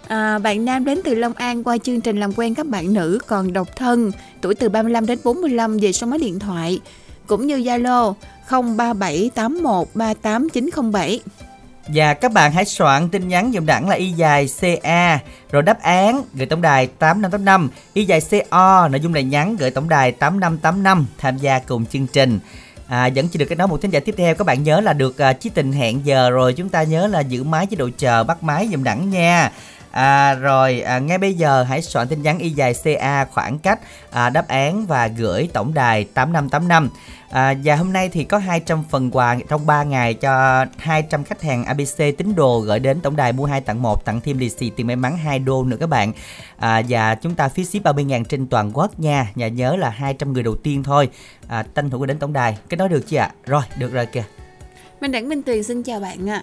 À, bạn nam đến từ Long An qua chương trình làm quen các bạn nữ còn độc thân, tuổi từ 35 đến 45 về số máy điện thoại cũng như Zalo 0378138907. Và dạ, các bạn hãy soạn tin nhắn dùm đẳng là y dài CA rồi đáp án gửi tổng đài 8585 y dài CO nội dung là nhắn gửi tổng đài 8585 tham gia cùng chương trình. À, vẫn chưa được cái nói một thính giả tiếp theo các bạn nhớ là được à, uh, chí tình hẹn giờ rồi chúng ta nhớ là giữ máy chế độ chờ bắt máy dùm đẳng nha À, rồi à, ngay bây giờ hãy soạn tin nhắn y dài CA khoảng cách à, đáp án và gửi tổng đài 8585 À, và hôm nay thì có 200 phần quà trong 3 ngày cho 200 khách hàng ABC tín đồ gửi đến tổng đài mua 2 tặng 1 tặng thêm lì xì tiền may mắn 2 đô nữa các bạn. À, và chúng ta phí ship 30 ngàn trên toàn quốc nha. Và nhớ là 200 người đầu tiên thôi. À, tranh thủ đến tổng đài. Cái nói được chưa ạ? Rồi, được rồi kìa. Minh Đẳng Minh Tuyền xin chào bạn ạ.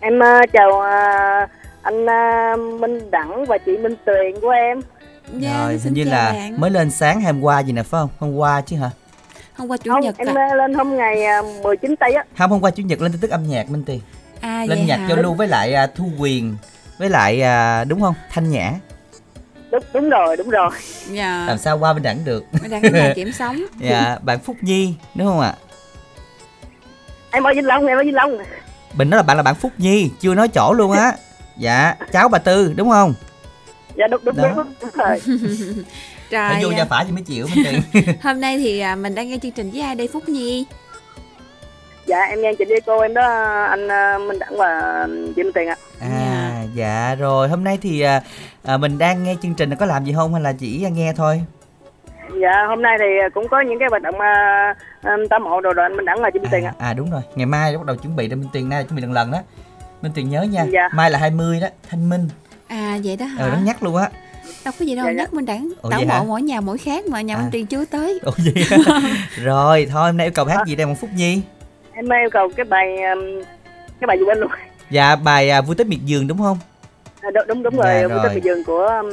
Em uh, chào uh, anh uh, Minh Đẳng và chị Minh Tuyền của em. Dạ, rồi, hình như là bạn. mới lên sáng hôm qua gì nè phải không? Hôm qua chứ hả? Hôm qua chủ Không, nhật em à. lên hôm ngày uh, 19 tây á. Không, hôm qua chủ nhật lên tin tức âm nhạc Minh Tiền. À lên nhạc hả? giao lưu với lại à, Thu Quyền với lại à, đúng không? Thanh Nhã. Đúng, đúng rồi, đúng rồi. Dạ. Làm sao qua bên đẳng được? Minh Đẳng là kiểm sống. dạ, bạn Phúc Nhi đúng không ạ? Em ở Vĩnh Long, em ở Vĩnh Long. Bình nói là bạn là bạn Phúc Nhi, chưa nói chỗ luôn á. Dạ, cháu bà Tư đúng không? Dạ đúng đúng Đó. đúng, đúng rồi. Phải vô Rồi gia à, phả thì mới chịu Minh Tiền. hôm nay thì à, mình đang nghe chương trình với ai đây Phúc Nhi? Dạ em nghe chị đi cô em đó anh uh, Minh Đẳng và chị Minh Tuyền ạ. À, dạ rồi, hôm nay thì à, à, mình đang nghe chương trình có làm gì không hay là chỉ nghe thôi? Dạ hôm nay thì cũng có những cái hoạt động uh, tấm hộ đồ đồ anh Minh Đẳng và chị Minh Tuyền ạ. À, à đúng rồi, ngày mai bắt đầu chuẩn bị để Minh Tiền nay chuẩn bị lần lần đó. Minh Tiền nhớ nha, Dạ. mai là 20 đó, Thanh Minh. À vậy đó hả? Ờ, nó nhắc luôn á. Đâu có gì đâu Dạ, dạ. nhắc Minh Đẳng. Ủa, Tảo vậy mộ mỗi nhà mỗi khác mà nhà À. Minh Tuyền chưa tới. Ủa gì Rồi, thôi hôm nay yêu cầu hát gì đây một Phúc Nhi? Em yêu cầu cái bài um, cái bài gì quên luôn. Dạ, bài à, Vui Tết Miệt Vườn đúng không? À, đúng đúng, đúng Dạ, rồi, rồi. của cái giường của um,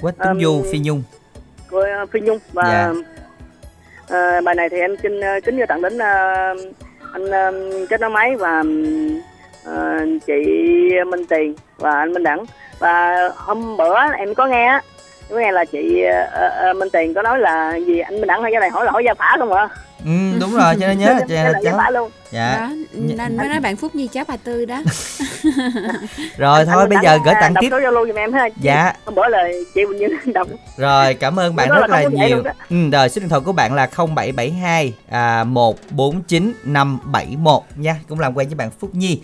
Quách Tuấn Um, Du, Phi Nhung. của Phi Nhung và Dạ. ờ, bài này thì em xin ờ, kính gửi tặng đến ờ, anh ờ, kết nối máy và ờ, chị Minh Tiền và anh Minh Đẳng và hôm bữa em có nghe có nghe là chị uh, uh, Minh Tiền có nói là gì anh Minh Đẳng hay cái này hỏi là hỏi gia phả không ạ? Ừ, đúng rồi, cho nên nhớ là gia cháu. luôn. Dạ. Đó, nên mới nói bạn Phúc Nhi cháu bà Tư đó. Rồi thôi bây giờ gửi à, tặng tiếp. Zalo giùm em ha. Dạ. Bữa là chị Bình Như đọc. Rồi, cảm ơn bạn rất là nhiều. luôn. Ừ, rồi số điện thoại của bạn là 0772 à, 149571 nha, cũng làm quen với bạn Phúc Nhi.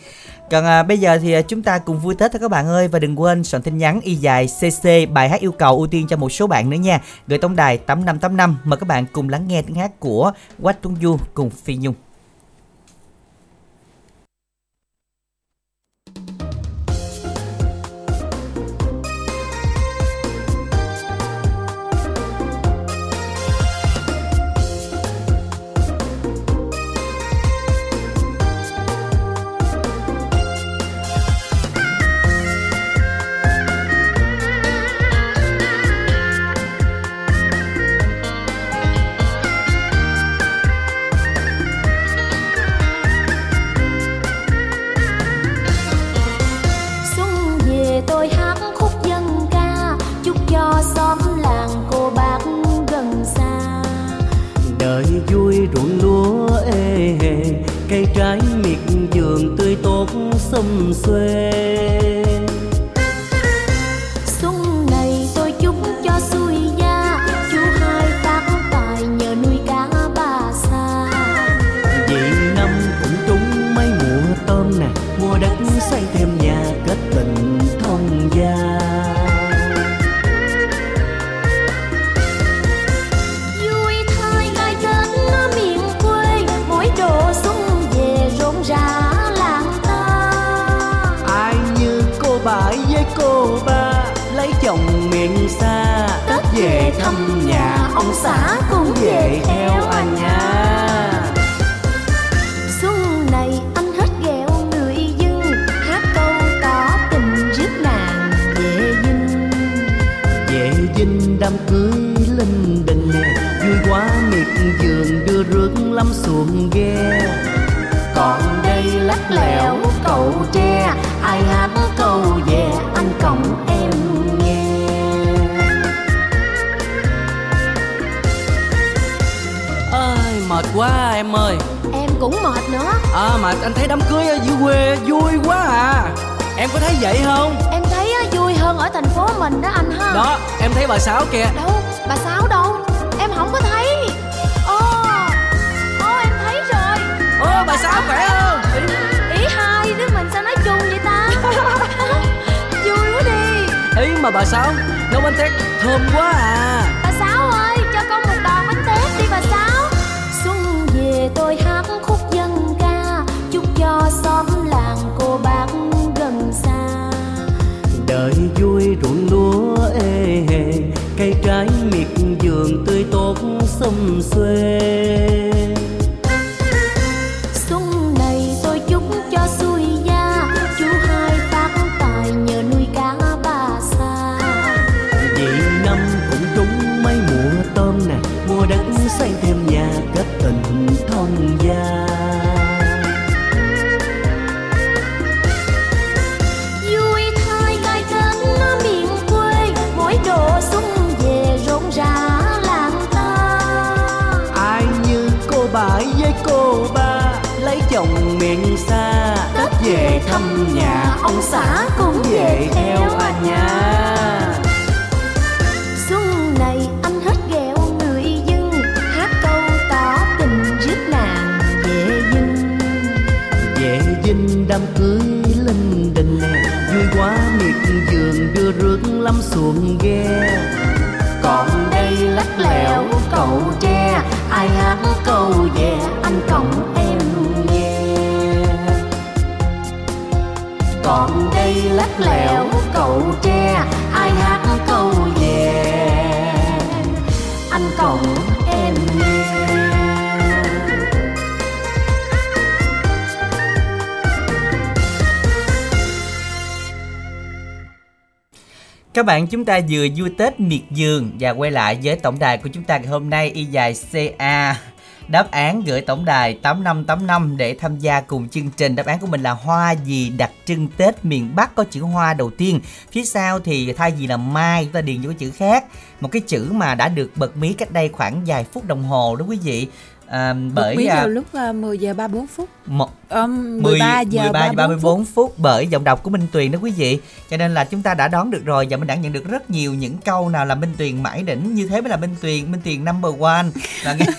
Còn à, bây giờ thì à, chúng ta cùng vui Tết thôi các bạn ơi và đừng quên soạn tin nhắn y dài CC bài hát yêu cầu ưu tiên cho một số bạn nữa nha. Gửi tổng đài 8585 mời các bạn cùng lắng nghe tiếng hát của Quách Tuấn Du cùng Phi Nhung. Cũng mệt nữa. À mà anh thấy đám cưới ở dưới quê vui quá à. Em có thấy vậy không? Em thấy á, vui hơn ở thành phố mình đó anh ha. Đó em thấy bà Sáu kìa. Đâu bà Sáu đâu? Em không có thấy. Ồ Ồ em thấy rồi. Ô bà Sáu khỏe không? Ý hai đứa mình sao nói chung vậy ta? Vui quá đi. Ý mà bà Sáu nấu bánh tét thơm quá à. Bà Sáu ơi cho con một đòn bánh tét đi bà Sáu. Xuân về tôi cho xóm làng cô bác gần xa. Đời vui ruộng lúa ê hề, Cây trái miệt vườn tươi tốt xum xuê. Các bạn, chúng ta vừa vui Tết miệt vườn và quay lại với tổng đài của chúng ta ngày hôm nay, y dài CA. Đáp án gửi tổng đài 8585 để tham gia cùng chương trình. Đáp án của mình là hoa gì đặc trưng Tết miền Bắc có chữ hoa đầu tiên. Phía sau thì thay vì là mai, chúng ta điền vô cái chữ khác. Một cái chữ mà đã được bật mí cách đây khoảng vài phút đồng hồ đó quý vị. À, bởi Bởi à, vào lúc uh, 10 giờ 34 phút một um, 13 giờ 13 34, 34 phút. bởi giọng đọc của Minh Tuyền đó quý vị. Cho nên là chúng ta đã đón được rồi và mình đã nhận được rất nhiều những câu nào là Minh Tuyền mãi đỉnh như thế mới là Minh Tuyền, Minh Tuyền number one. Là nghe...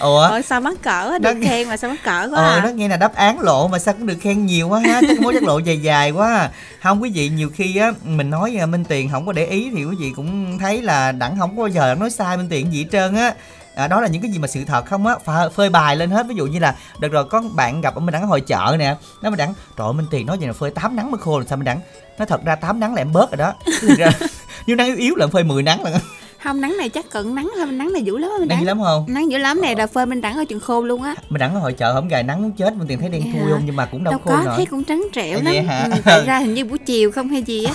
Ủa? Ôi sao mắc cỡ được Đó- khen mà sao mắc cỡ quá Ờ, à. nó nghe là đáp án lộ mà sao cũng được khen nhiều quá ha chắc mối chắc lộ dài dài quá à. không quý vị nhiều khi á mình nói à, minh tiền không có để ý thì quý vị cũng thấy là đẳng không có bao giờ nói sai minh tiền gì hết trơn á à, đó là những cái gì mà sự thật không á? Phơi, bài lên hết. Ví dụ như là đợt rồi có bạn gặp ở mình đẳng ở hội chợ nè. Nó mình đẳng trời ơi, minh tiền nói vậy là phơi 8 nắng mới khô làm sao mình đẳng? Nó thật ra 8 nắng là em bớt rồi đó. Ra nếu nắng yếu yếu là em phơi 10 nắng là không nắng này chắc cận nắng thôi nắng này dữ lắm á, mình nắng dữ lắm không? Nắng dữ lắm này là phơi bên đẳng ở trường khô luôn á. Mình đẳng ở hội chợ không gài nắng muốn chết minh tiền thấy đen thui hả? không nhưng mà cũng đâu, đâu khô có nổi. thấy cũng trắng trẻo À, lắm. ừ, tại ra hình như buổi chiều không hay gì á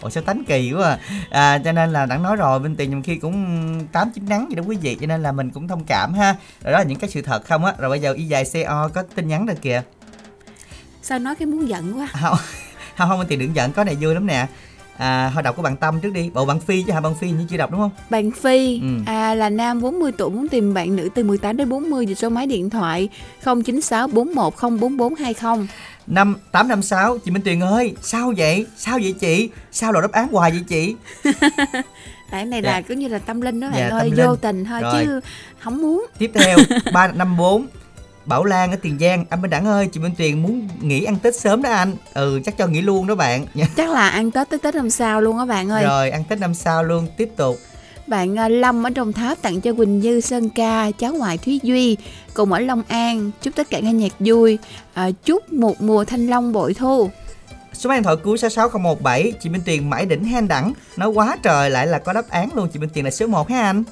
Ủa sao tánh kỳ quá à. à cho nên là đã nói rồi bên tiền nhiều khi cũng tám chín nắng gì đó quý vị cho nên là mình cũng thông cảm ha. Rồi đó là những cái sự thật không á. Rồi bây giờ y dài co có tin nhắn rồi kìa. Sao nói cái muốn giận quá? Không không không bên tiền đừng giận có này vui lắm nè. À thôi đọc của bạn tâm trước đi. Bộ bạn phi chứ hả? Bạn phi như chưa đọc đúng không? Bạn Phi Ừ. à, là nam 40 tuổi muốn tìm bạn nữ từ 18 đến 40 thì số máy điện thoại 096 41 04420 năm tám năm sáu chị minh tuyền ơi sao vậy? Sao vậy chị? Sao lộ đáp án hoài vậy chị? Tại này Dạ. là cứ như là tâm linh đó bạn Dạ, ơi linh. vô tình thôi Rồi. chứ không muốn. Tiếp theo ba năm bốn Bảo Lan ở Tiền Giang. Anh Minh Đẳng ơi chị Minh Tuyền muốn nghỉ ăn Tết sớm đó anh. Ừ chắc cho nghỉ luôn đó bạn. Chắc là ăn Tết tới Tết năm sau luôn á bạn ơi. Rồi ăn Tết năm sau luôn tiếp tục bạn à, Lâm ở Đồng Tháp tặng cho Quỳnh Như Sơn Ca, cháu ngoại Thúy Duy cùng ở Long An. Chúc tất cả nghe nhạc vui. À, chúc một mùa thanh long bội thu. Số máy điện thoại cuối 66017 Chị Minh Tuyền mãi đỉnh hen Đẳng Nói quá trời lại là có đáp án luôn Chị Minh Tuyền là số 1 ha anh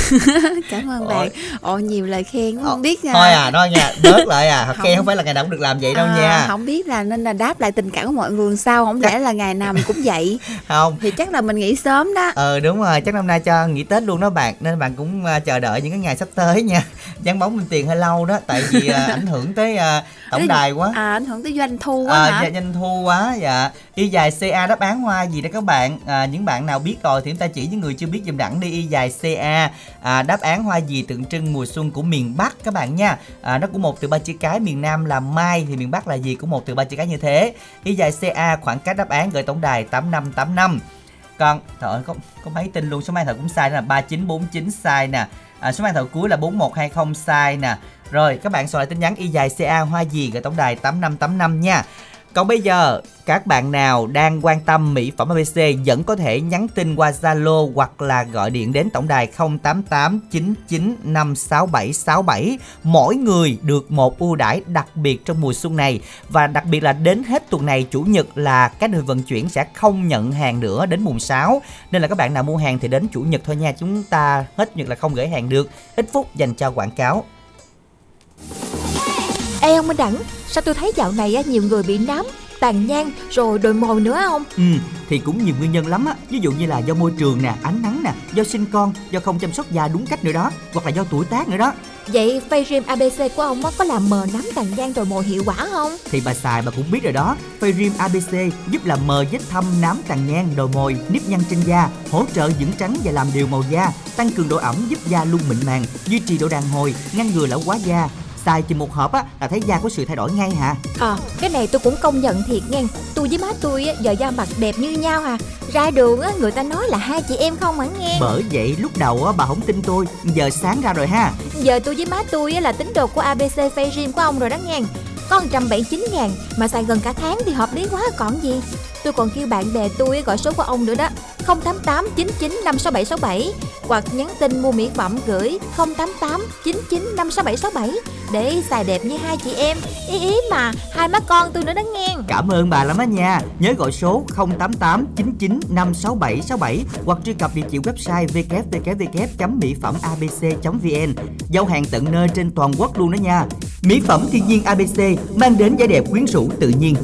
Cảm ơn Ôi. bạn. Ồ nhiều lời khen không biết Thôi à nói nha bớt lại à. Khen không phải là ngày nào cũng được làm vậy đâu à, nha Không biết là nên là đáp lại tình cảm của mọi người sao Không lẽ là ngày nào mình cũng vậy Không Thì chắc là mình nghỉ sớm đó Ờ đúng rồi chắc năm nay cho nghỉ Tết luôn đó bạn Nên bạn cũng à, chờ đợi những cái ngày sắp tới nha Vắng bóng Minh Tuyền hơi lâu đó Tại vì à, ảnh hưởng tới à, tổng đài quá. À ảnh hưởng tới doanh thu quá À, hả? dạ, nhanh thu quá dạ. Y dài ca đáp án hoa gì đó các bạn? À, những bạn nào biết rồi thì chúng ta chỉ những người chưa biết dùm đẳng đi. Y dài ca à, đáp án hoa gì? Tượng trưng mùa xuân của miền bắc các bạn nha. À, nó cũng một từ ba chữ cái miền nam là mai thì miền bắc là gì? Cũng một từ ba chữ cái như thế. Y dài ca khoảng cách đáp án gửi tổng đài tám năm tám năm. Còn trời ơi có, có mấy tin luôn số mang thợ cũng sai đó là ba chín bốn chín sai nè. À, số mang thợ cuối là bốn một hai không sai nè rồi, các bạn soạn lại tin nhắn y dài ca hoa gì gửi tổng đài tám năm tám năm nha. Còn bây giờ, các bạn nào đang quan tâm mỹ phẩm ABC vẫn có thể nhắn tin qua Zalo hoặc là gọi điện đến tổng đài 088 99 56767. Mỗi người được một ưu đãi đặc biệt trong mùa xuân này. Và đặc biệt là đến hết tuần này, chủ nhật là các đơn vận chuyển sẽ không nhận hàng nữa đến mùng 6 nên là các bạn nào mua hàng thì đến chủ nhật thôi nha. Chúng ta hết nhật là không gửi hàng được. Ít phút dành cho quảng cáo. Ê ông Minh Đẳng Sao tôi thấy dạo này nhiều người bị nám Tàn nhang rồi đồi mồi nữa không Ừ, thì cũng nhiều nguyên nhân lắm á. Ví dụ như là do môi trường nè, ánh nắng nè Do sinh con, do không chăm sóc da đúng cách nữa đó Hoặc là do tuổi tác nữa đó. Vậy face cream ABC của ông á, có làm mờ nám tàn nhang đồi mồi hiệu quả không? Thì bà xài bà cũng biết rồi đó. Phayrim ABC giúp làm mờ vết thâm nám tàn nhang, đồi mồi, nếp nhăn trên da Hỗ trợ dưỡng trắng và làm đều màu da Tăng cường độ ẩm giúp da luôn mịn màng Duy trì độ đàn hồi, ngăn ngừa lão hóa da Xài chỉ một hộp á là thấy da có sự thay đổi ngay hả? Ờ cái này tôi cũng công nhận thiệt nghe. Tôi với má tôi á, giờ da mặt đẹp như nhau à. Ra đường á, người ta nói là hai chị em không hẳn nghe? Bởi vậy lúc đầu á bà không tin tôi Giờ sáng ra rồi ha. Giờ tôi với má tôi á, là tín đồ của ABC face cream của ông rồi đó nghe. Có 179 ngàn mà xài gần cả tháng thì hợp lý quá còn gì Tôi còn kêu bạn bè tôi gọi số của ông nữa đó 088 99 56767 Hoặc nhắn tin mua mỹ phẩm gửi 088 99 56767 Để xài đẹp như hai chị em. Ý ý mà, hai má con tôi nữa đó nghe. Cảm ơn bà lắm á nha. Nhớ gọi số 088 99 56767 Hoặc truy cập địa chỉ website www.mỹ phẩm abc.vn Giao hàng tận nơi trên toàn quốc luôn đó nha. Mỹ phẩm thiên nhiên ABC Mang đến vẻ đẹp quyến rũ tự nhiên.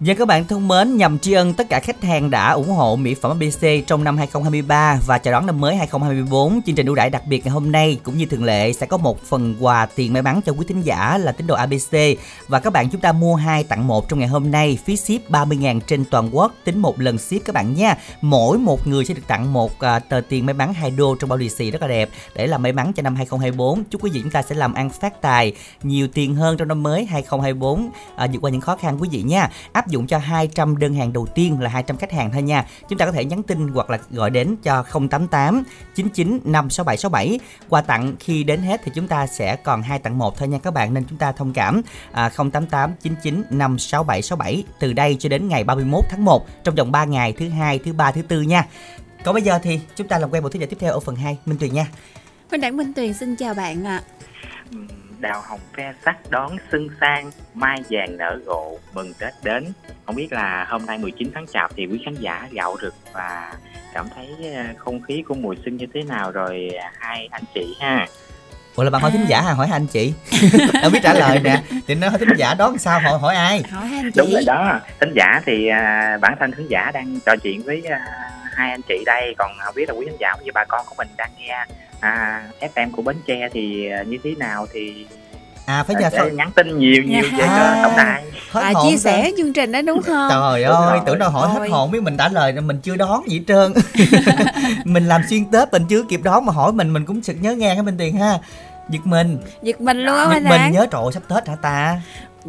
Và các bạn thân mến, nhằm tri ân tất cả khách hàng đã ủng hộ mỹ phẩm ABC trong năm 2023 và chào đón năm mới 2024, chương trình ưu đãi đặc biệt ngày hôm nay cũng như thường lệ sẽ có một phần quà tiền may mắn cho quý thính giả là tín đồ ABC và các bạn chúng ta mua hai tặng một trong ngày hôm nay, phí ship 30.000 trên toàn quốc, tính một lần ship các bạn nha. Mỗi một người sẽ được tặng một à, tờ tiền may mắn 2 đô trong bao lì xì rất là đẹp để làm may mắn cho năm 2024. Chúc quý vị chúng ta sẽ làm ăn phát tài, nhiều tiền hơn trong năm mới 2024 à, vượt qua những khó khăn quý vị nha. Áp dụng cho 200 đơn hàng đầu tiên là 200 khách hàng thôi nha. Chúng ta có thể nhắn tin hoặc là gọi đến cho 088 99 56767. Quà tặng khi đến hết thì chúng ta sẽ còn hai tặng một thôi nha các bạn nên chúng ta thông cảm à, 088 99 56767 từ đây cho đến ngày 31 tháng 1 trong vòng 3 ngày thứ hai, thứ ba, thứ tư nha. Còn bây giờ thì chúng ta làm quen một thứ giả tiếp theo ở phần 2 Minh Tuyền nha. Minh Đẳng Minh Tuyền xin chào bạn ạ đào hồng ve sắc đón xuân sang mai vàng nở rộ mừng tết đến không biết là hôm nay 19 tháng chạp thì quý khán giả gạo rực và cảm thấy ờ, không khí của mùa xuân như thế nào rồi à, hai anh chị ha Ủa là bạn hỏi thính giả hay hỏi anh chị? Đâu biết trả lời nè. Thì nó hỏi thính giả đón sao hỏi hỏi ai? Hỏi hai anh đúng chị rồi đó thính giả thì à, bản thân thính giả đang trò chuyện với à, hai anh chị đây còn không biết là quý khán giả như bà con của mình đang nghe à, FM của Bến Tre thì à, như thế nào thì À phải giờ sẽ sao? nhắn tin nhiều nhiều về À. tổng đài Hết à, chia sẻ chương trình đó đúng không Trời Đúng ơi, rồi. tưởng đâu hỏi hết Ôi. hồn biết mình trả lời mình chưa đón gì hết trơn. mình làm xuyên Tết mình chưa kịp đón mà hỏi mình mình cũng sực nhớ ngang cái Minh Tiền ha. Giật mình, giật mình luôn á giật mình nhớ trời ơi, sắp Tết hả ta?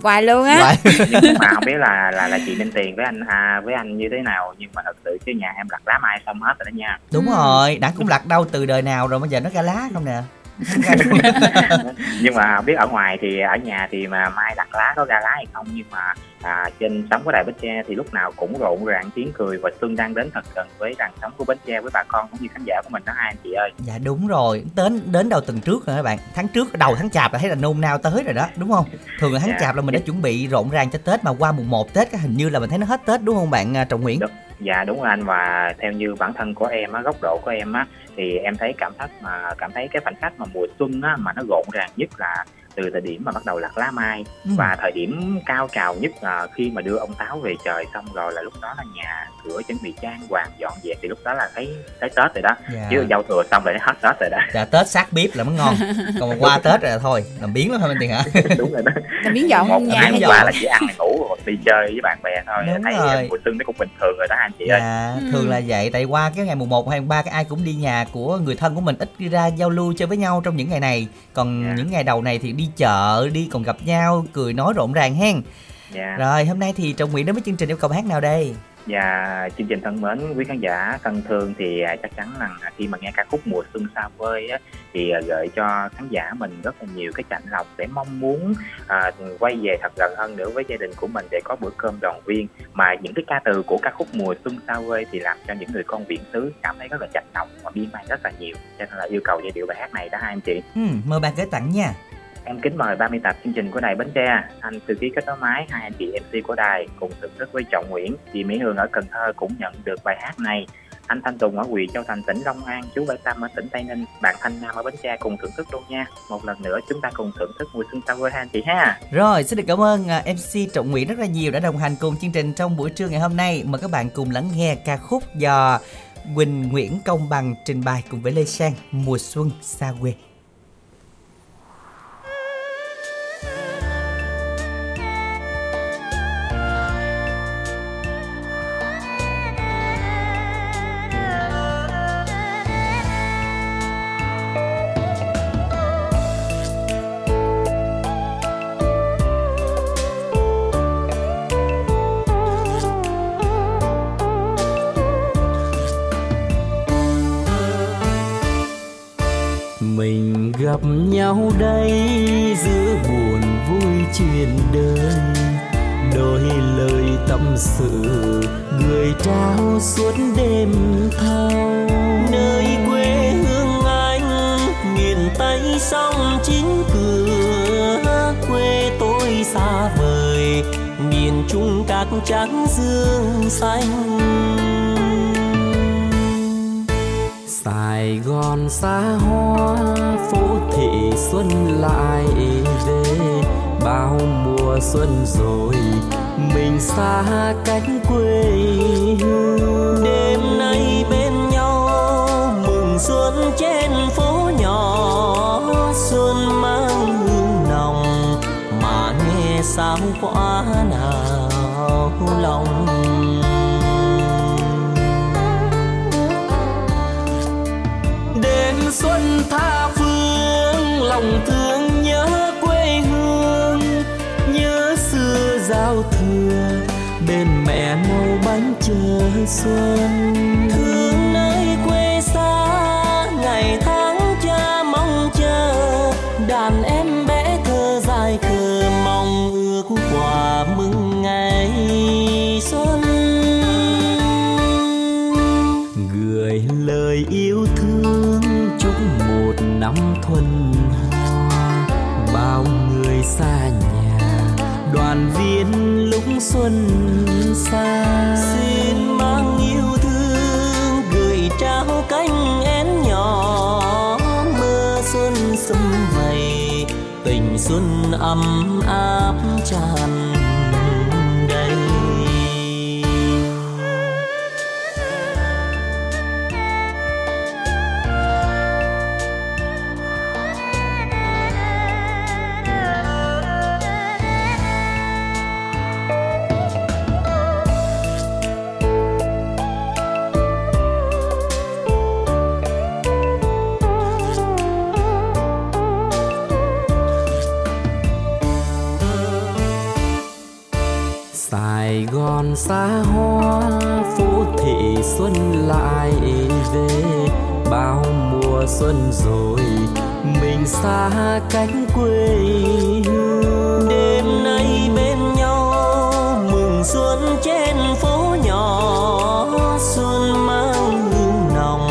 Hoài luôn á Vậy. mà không biết là là là chị Minh Tiền với anh à, với anh như thế nào nhưng mà thật sự chứ nhà em lặt lá mai xong hết rồi đó nha Đúng Ừ. rồi, đã cũng lặt đâu từ đời nào rồi bây giờ nó ra lá không nè. nhưng mà không biết ở ngoài thì ở nhà thì mà mai lặt lá có ra lá hay không nhưng mà à, trên sóng của đài Bến Tre thì lúc nào cũng rộn ràng tiếng cười và xuân đang đến thật gần với làn sóng của Bến Tre với bà con cũng như khán giả của mình đó hai anh chị ơi Dạ đúng rồi, đến đến đầu tuần trước rồi các bạn. Tháng trước đầu tháng chạp là thấy là nôn nao tới rồi đó, đúng không? Thường là tháng Dạ. chạp là mình đã chuẩn bị rộn ràng cho Tết mà qua mùng 1 Tết cái hình như là mình thấy nó hết Tết đúng không bạn à, Trọng Nguyễn? Đúng. Dạ đúng rồi anh. Và theo như bản thân của em á, góc độ của em á thì em thấy cảm giác mà cảm thấy cái khoảnh khắc mà mùa xuân á mà nó rộn ràng nhất là từ thời điểm mà bắt đầu lặt lá mai Ừ. và thời điểm cao trào nhất là khi mà đưa ông táo về trời xong rồi là lúc đó là nhà cửa chuẩn bị trang hoàng dọn dẹp thì lúc đó là thấy thấy tết rồi đó Dạ. chứ giao thừa xong rồi hết tết rồi đó Dạ Tết sát bếp là mới ngon Còn mà qua Tết rồi là thôi Làm biến lắm hả Minh Tiền hả đúng rồi đó làm biến dọn một nhà hay là chỉ ăn ngủ rồi đi chơi với bạn bè thôi Đúng thấy rồi. mùa xuân nó cũng bình thường rồi đó anh chị ơi Dạ Ừ. thường là vậy Tại qua cái ngày mùng 1 hay mùng 3 cái ai cũng đi nhà của người thân của mình Ít đi ra giao lưu chơi với nhau trong những ngày này Còn Dạ. những ngày đầu này thì đi chợ Đi còn gặp nhau cười nói rộn ràng hen. Dạ. Rồi hôm nay thì Trọng Nguyễn đến với chương trình yêu cầu hát nào đây? Và chương trình thân mến, quý khán giả thân thương thì à, chắc chắn rằng khi mà nghe ca khúc mùa xuân xa vơi á, thì à, gợi cho khán giả mình rất là nhiều cái chạnh lòng để mong muốn à, quay về thật gần hơn nữa với gia đình của mình để có bữa cơm đoàn viên. Mà những cái ca từ của ca khúc mùa xuân xa vơi thì làm cho những người con biển xứ cảm thấy rất là chạnh lòng và biên mang rất là nhiều. Cho nên là yêu cầu giai điệu bài hát này đó hai anh chị. Ừ, Mời bạn gửi tặng nha Em kính mời 30 tập chương trình của Đài Bến Tre, anh thư ký kết nối máy, hai anh chị MC của đài cùng thưởng thức với Trọng Nguyễn. Chị Mỹ Hương ở Cần Thơ cũng nhận được bài hát này. Anh Thanh Tùng ở huyện Châu Thành tỉnh Long An, chú Bảy Tâm ở tỉnh Tây Ninh, bạn Thanh Nam ở Bến Tre cùng thưởng thức luôn nha. Một lần nữa chúng ta cùng thưởng thức mùa xuân xa quê hai anh chị ha. Rồi xin được cảm ơn à, MC Trọng Nguyễn rất là nhiều Đã đồng hành cùng chương trình trong buổi trưa ngày hôm nay Mời các bạn cùng lắng nghe ca khúc do Quỳnh Nguyễn Công Bằng trình bày cùng với Lê Sang Mùa xuân xa quê gặp nhau đây giữa buồn vui chuyện đời. Đôi lời tâm sự, người trao suốt đêm thâu nơi quê hương anh, miền tây sông chính cửa. Quê tôi xa vời, miền trung các trắng dương xanh. Sài Gòn xa hoa, phố thị xuân lại về. Bao mùa xuân rồi, mình xa cách quê hương. Đêm nay bên nhau, mừng xuân trên phố nhỏ. Xuân mang hương nồng, mà nghe sao quá nào xuân. Thương nơi quê xa, ngày tháng cha mong chờ. Đàn em bé thơ dài khờ mong ước quà mừng ngày xuân. Gửi lời yêu thương chúc một năm thuần xuân ấm áp tràn xa cách quê hương. Đêm nay bên nhau, mừng xuân trên phố nhỏ. Xuân mang hương nồng,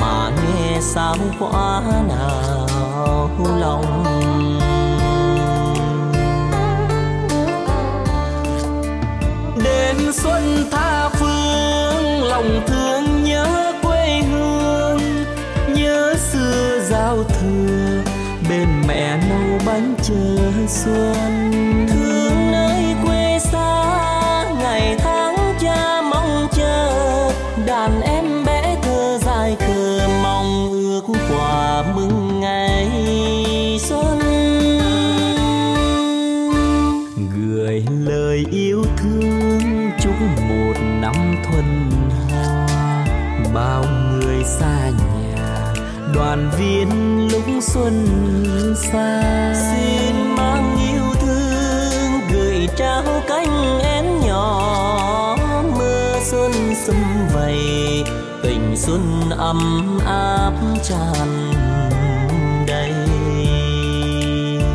mà nghe sao quá nào. Lòng chờ xuân. Thương nơi quê xa ngày tháng cha mong chờ. Đàn em bé thơ dài khờ mong ước quà mừng ngày xuân. Gửi lời yêu thương chúc một năm thuần hoa bao người xa nhà đoàn viên lúc xuân xa trao cánh én nhỏ. Mưa xuân xum vầy, tình xuân ấm áp tràn đầy.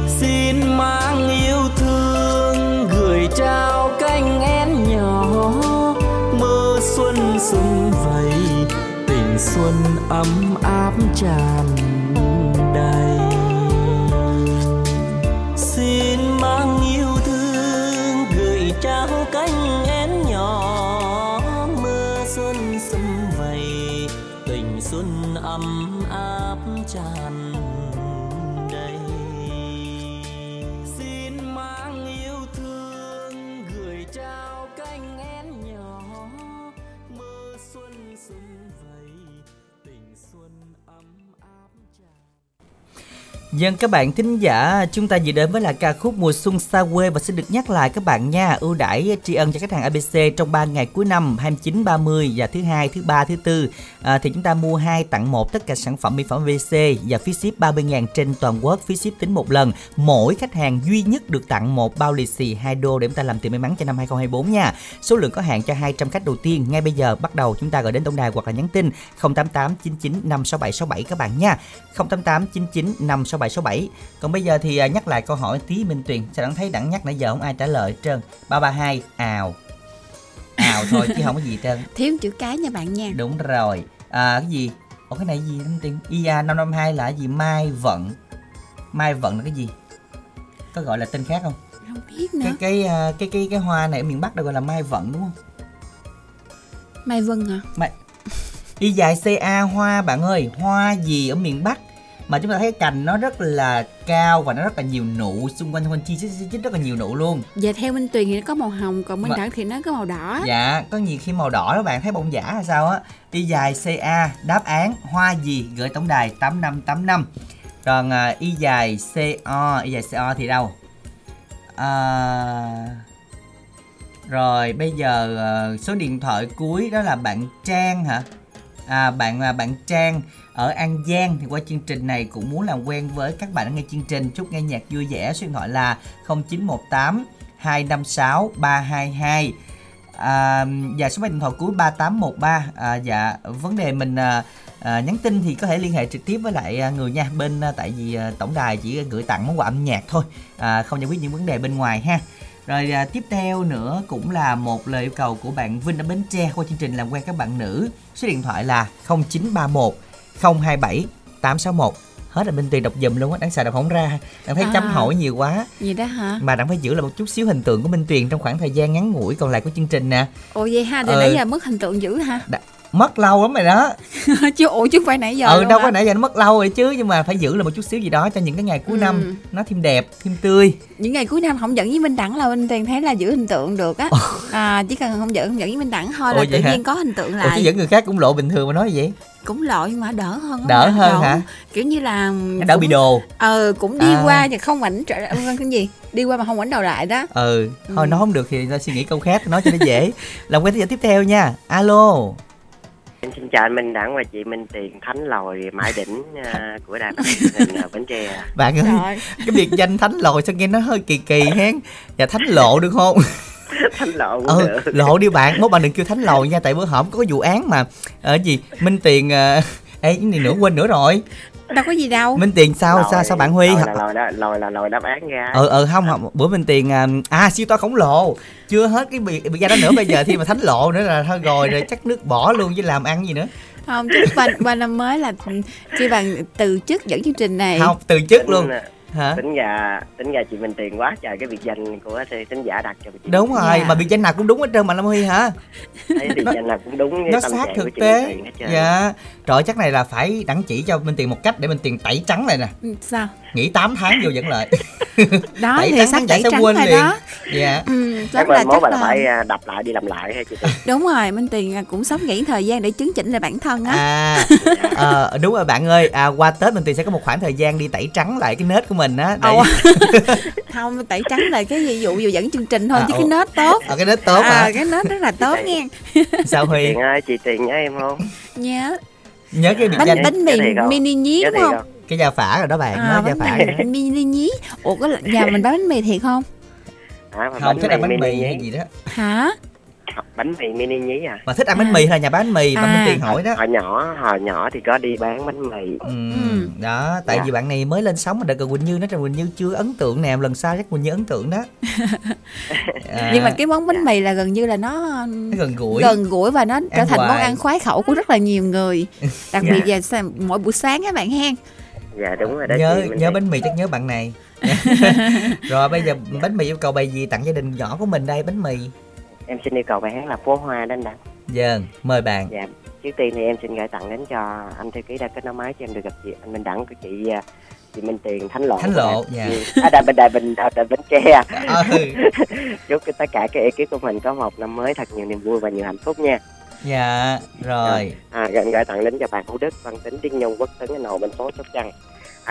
Xin mang yêu thương, gửi trao cánh én nhỏ. Mưa xuân xum vầy, tình xuân ấm áp tràn Dân các bạn thính giả, chúng ta vừa đến với là ca khúc mùa xuân xa quê và xin được nhắc lại các bạn nha, ưu đãi tri ân cho khách hàng ABC trong 3 ngày cuối năm 29, 30 và thứ hai, thứ ba, thứ tư à, thì chúng ta mua 2 tặng 1 tất cả sản phẩm mỹ phẩm ABC và phí ship 30.000 trên toàn quốc, phí ship tính một lần. Mỗi khách hàng duy nhất được tặng một bao lì xì 2 đô để chúng ta làm tiền may mắn cho năm 2024 nha. Số lượng có hạn cho 200 khách đầu tiên. Ngay bây giờ bắt đầu chúng ta gọi đến tổng đài hoặc là nhắn tin 088 99 567 67 các bạn nha. 088 99 56767. Còn bây giờ thì à, nhắc lại câu hỏi tí Minh Tuyền. Sao đặng thấy đặng nhắc nãy giờ không ai trả lời hết trơn. 332 ào. Ào thôi chứ không có gì hết trơn. thiếu chữ cái nha bạn nha Đúng rồi. À cái gì? Ủa cái này gì Minh Tuyền? IA 552 là cái gì? Mai vận. Mai vận là cái gì? Có gọi là tên khác không? không biết nữa Cái cái à, cái cái cái hoa này ở miền Bắc được gọi là mai vận đúng không? mai vân hả Mai Y dài CA hoa bạn ơi, hoa gì ở miền Bắc mà chúng ta thấy cành nó rất là cao và nó rất là nhiều nụ xung quanh xung quanh chi chít chít rất là nhiều nụ luôn. Dạ theo Minh Tuyền thì nó có màu hồng Còn Minh Mà- Đẳng thì nó có màu đỏ Dạ, có nhiều khi màu đỏ đó bạn thấy bông giả hay sao á. Y dài CA đáp án hoa gì gửi tổng đài 8585. Còn à, y dài CO, y dài CO thì đâu? À, rồi bây giờ ờ, số điện thoại cuối đó là bạn Trang hả? À, bạn à, bạn Trang ở An Giang thì qua chương trình này cũng muốn làm quen với các bạn nghe chương trình. Chúc nghe nhạc vui vẻ số điện thoại là 0918 256 322 à, và số máy điện thoại cuối 3813 à, dạ vấn đề mình à, à, nhắn tin thì có thể liên hệ trực tiếp với lại à, người nha bên à, tại vì à, tổng đài chỉ gửi tặng món quà âm nhạc thôi. À, không giải quyết những vấn đề bên ngoài ha. Rồi à, tiếp theo nữa cũng là một lời yêu cầu của bạn Vinh ở Bến Tre qua chương trình làm quen các bạn nữ. Số điện thoại là 0931 027 861 hết rồi bên tùy đọc dùm luôn á đáng sợ đọc không ra. Đang thấy chấm À. hỏi nhiều quá. Gì đó hả? Mà đang phải giữ lại một chút xíu hình tượng của Minh Tuyền trong khoảng thời gian ngắn ngủi còn lại của chương trình nè. Ồ vậy ha Thì Ờ. nãy giờ mất hình tượng dữ ha mất lâu lắm rồi đó. Chứ ủa chứ không phải nãy giờ ừ đâu có nãy giờ nó mất lâu rồi chứ nhưng mà phải giữ lại một chút xíu gì đó cho những cái ngày cuối Ừ. năm nó thêm đẹp thêm tươi. Những ngày cuối năm không dẫn với Minh Đẳng là Minh Tuyền thấy là giữ hình tượng được á. À, chỉ cần không dẫn không dẫn với Minh Đẳng thôi là Ồ, tự hả? nhiên có hình tượng Ủa chứ lại. dẫn người khác cũng lộ bình thường mà nói vậy? Cũng lộ nhưng mà đỡ hơn Đỡ hơn Đẳng. hả? kiểu như là đỡ bị đồ. Ờ cũng đi À. qua và không ảnh trở cái gì? Đi qua mà không ảnh đầu lại đó. Ừ thôi nói không được thì ta suy nghĩ câu khác nói cho nó dễ. Làm quen giờ tiếp theo nha. Alo Em xin chào anh Minh Đẳng và chị Minh Tiền Thánh Lòi Mãi Đỉnh à, của đài Bến Tre. bạn ơi Trời. cái biệt danh thánh lồi sao nghe nó hơi kỳ kỳ hen và thánh lộ được không Thánh Lộ cũng ừ được. lộ đi bạn mốt bạn đừng kêu thánh lồi nha tại bữa hổm có cái vụ án mà ở gì minh tiền ờ, ê cái này nữa quên nữa rồi đâu có gì đâu. Minh tiền sao? Sao sao bạn huy? Lòi là lòi đó, lòi là lòi đáp án ra. ờ ờ không không. Bữa minh tiền à, à siêu to khổng lồ. Chưa hết cái bị bị ra đó nữa bây giờ thi mà thánh lộ nữa là thôi rồi rồi chắc nước bỏ luôn chứ làm ăn gì nữa. Không chứ qua, qua năm mới là chi bằng từ chức dẫn chương trình này. Không từ chức luôn. Tính, hả? tính ra tính ra chị Minh Tiền quá trời cái biệt danh của tính giả đặt cho chị đúng rồi Dạ. mà biệt danh nào cũng đúng hết trơn mà Lâm Huy hả? Thấy biệt nó- danh nào cũng đúng với nó tâm sát thực chị tế. Dạ trời chắc này là phải đẳng chỉ cho Minh Tiền một cách để Minh Tiền tẩy trắng lại nè. Ừ, sao? Nghỉ 8 tháng vô dẫn lại. Đó Tẩy thì trắng tẩy sẽ trắng quên rồi liền. đó. Dạ. Ừ, chắc là chắc là phải à, đập lại đi làm lại hay chị đúng rồi minh tiền cũng sắp nghỉ thời gian để chứng chỉnh lại bản thân á. À ờ, đúng rồi bạn ơi. À, qua tết Minh Tiền sẽ có một khoảng thời gian đi tẩy trắng lại cái nết của mình á để không tẩy trắng là cái ví dụ dù dẫn chương trình thôi À, chứ ồ. cái nết tốt. Ờ, cái nết tốt à, hả cái nết rất là tốt nghe. Sao Huy? Tiền ơi chị Tiền nhớ em không? Nhớ nhớ cái bánh danh bánh mì mini nhí đúng không? không? Cái gia phả rồi đó bạn à, nói phả mini nhí. Ủa có nhà mình bán bánh mì thiệt không? À, mà không thích ăn bánh mì hay gì đó. Hả bánh mì mini nhí à mà thích ăn bánh mì hay là nhà bán bánh mì mà À. Minh Tiền hỏi đó hồi nhỏ hồi nhỏ thì có đi bán bánh mì Ừ, Ừ. đó tại Dạ. vì bạn này mới lên sóng mà đợt Quỳnh Như nói rằng Quỳnh Như chưa ấn tượng nè lần sau chắc Quỳnh Như ấn tượng đó à, nhưng mà cái món bánh mì là gần như là nó nó gần gũi gần gũi và nó trở Ăn thành món hoài. ăn khoái khẩu của rất là nhiều người đặc Dạ. biệt là mỗi buổi sáng các bạn hen dạ đúng rồi đó nhớ nhớ Tiền. bánh mì chắc nhớ bạn này rồi bây giờ bánh mì yêu cầu bài gì tặng gia đình nhỏ của mình đây bánh mì em xin yêu cầu bài hát là phố hoa đến đẳng Dần, mời bạn. Dạ trước tiên thì em xin gửi tặng đến cho anh thư ký đã kết nối máy cho em được gặp chị anh Minh Đẳng của chị à, chị Minh Tiền Thánh Lộ. Thánh Lộ, dạ. Đài- à, Đài Bình Đài Bình à, Đài Bến Tre. Ừ. chúc tất cả các ekip của mình có một năm mới thật nhiều niềm vui và nhiều hạnh phúc nha. Dạ rồi. À, gửi gửi tặng đến cho bạn Hữu Đức Văn Tính Điên Nhung Quốc Tấn Anh Hồ bên phố Sóc Trăng.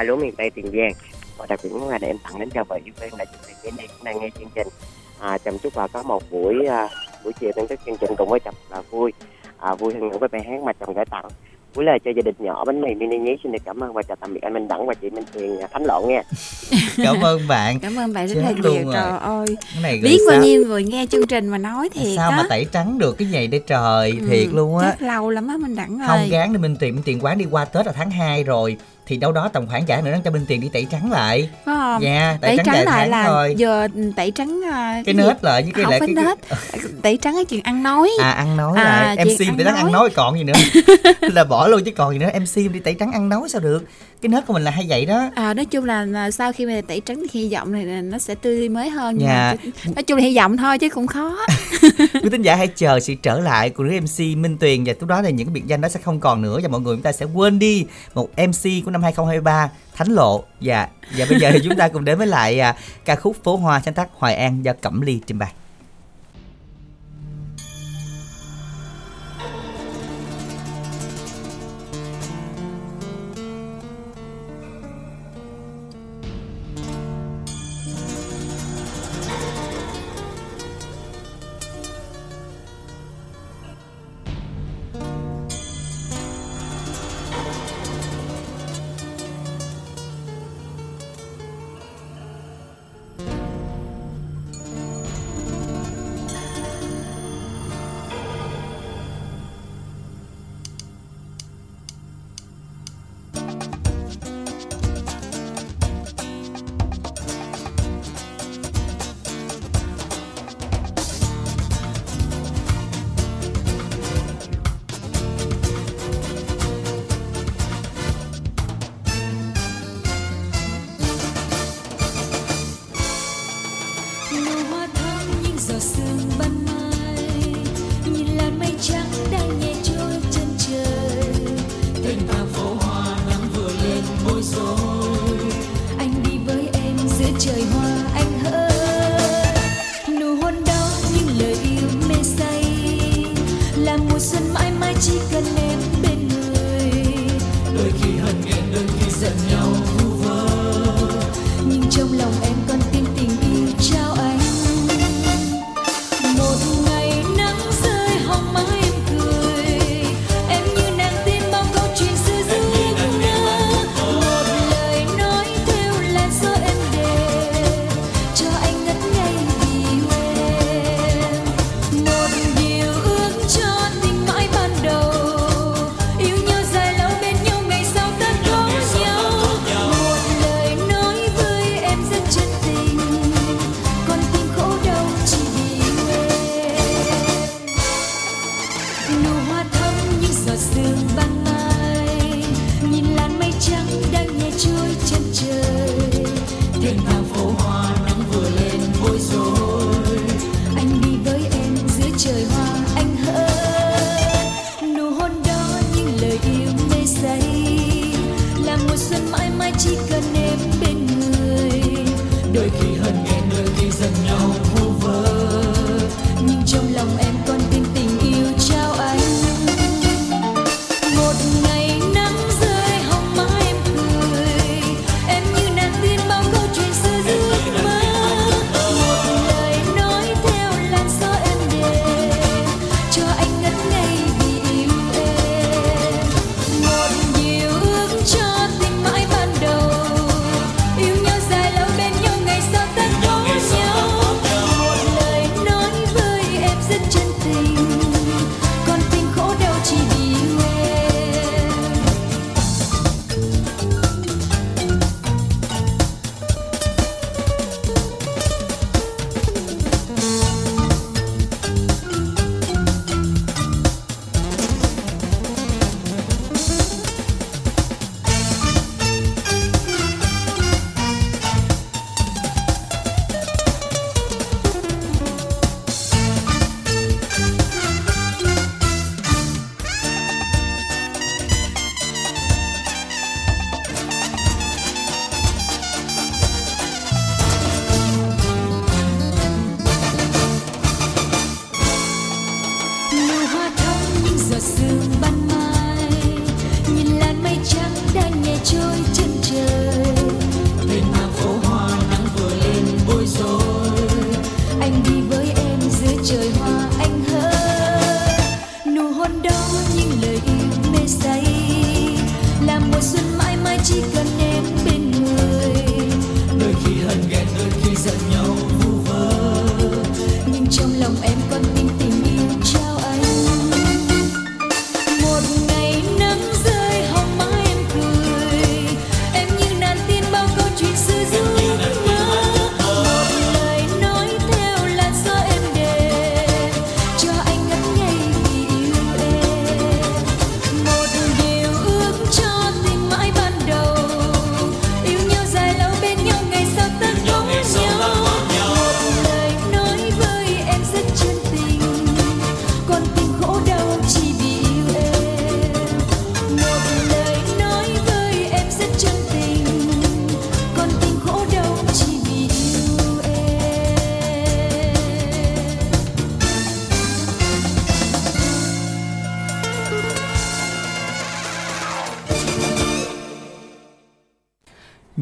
Lúa miền Tây Tiền Giang. Và đặc biệt là để em tặng đến cho vợ yêu em là chị Tiền cũng đang nghe chương trình à, chăm chúc bà có một buổi à, buổi chiều thưởng thức chương trình cùng với chồng là vui. À, vui hơn nữa với bài hát mà chồng gửi tặng. Cuối lời cho gia đình nhỏ bánh mì mini nhí xin được cảm ơn và chào tạm biệt anh Minh Đẳng và chị Minh Tiền à, Thánh Lộ nha. Cảm ơn bạn. Cảm ơn bạn rất Chết là nhiều trời ơi. Cái này biết sao, bao nhiêu người nghe chương trình mà nói thiệt sao á. mà tẩy trắng được cái giày đây trời Ừ, thiệt luôn á. chắc lâu lắm á mình đẳng không ơi. gán đi Minh Tiền Minh Tiền quán đi qua Tết là tháng 2 rồi thì đâu đó tầm khoảng giả nữa cho Minh Tiền đi tẩy trắng lại. Phải không dạ tẩy trắng vài lại là thôi. giờ tẩy trắng à, cái nết lại với cái không lại phải cái, nết. tẩy trắng cái chuyện ăn nói. À ăn nói À, lại. MC ăn phải đang ăn nói. còn gì nữa. Là bỏ luôn chứ còn gì nữa. MC đi tẩy trắng ăn nói sao được cái nết của mình là hay vậy đó. À, nói chung là, sau khi mà tẩy trắng thì hy vọng này là nó sẽ tươi mới hơn nhưng Dạ. mà nói chung là hy vọng thôi chứ cũng khó. Quý thính giả hãy chờ sự trở lại của đứa MC Minh Tuyền và lúc đó thì những cái biệt danh đó sẽ không còn nữa và mọi người chúng ta sẽ quên đi một MC của năm 2023 Thánh Lộ. Và và bây giờ thì chúng ta cùng đến với lại à, ca khúc Phố Hoa sáng tác Hoài An do Cẩm Ly trình bày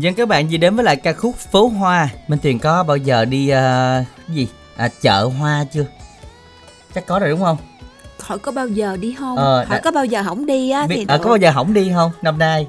Dân các bạn gì đến với lại ca khúc Phố Hoa Minh Tuyền có bao giờ đi cái gì à, chợ hoa chưa? Chắc có rồi đúng không? hỏi có bao giờ đi không Ờ, hỏi đã- có bao giờ không đi á thì à, có bao giờ hỏng đi không năm nay?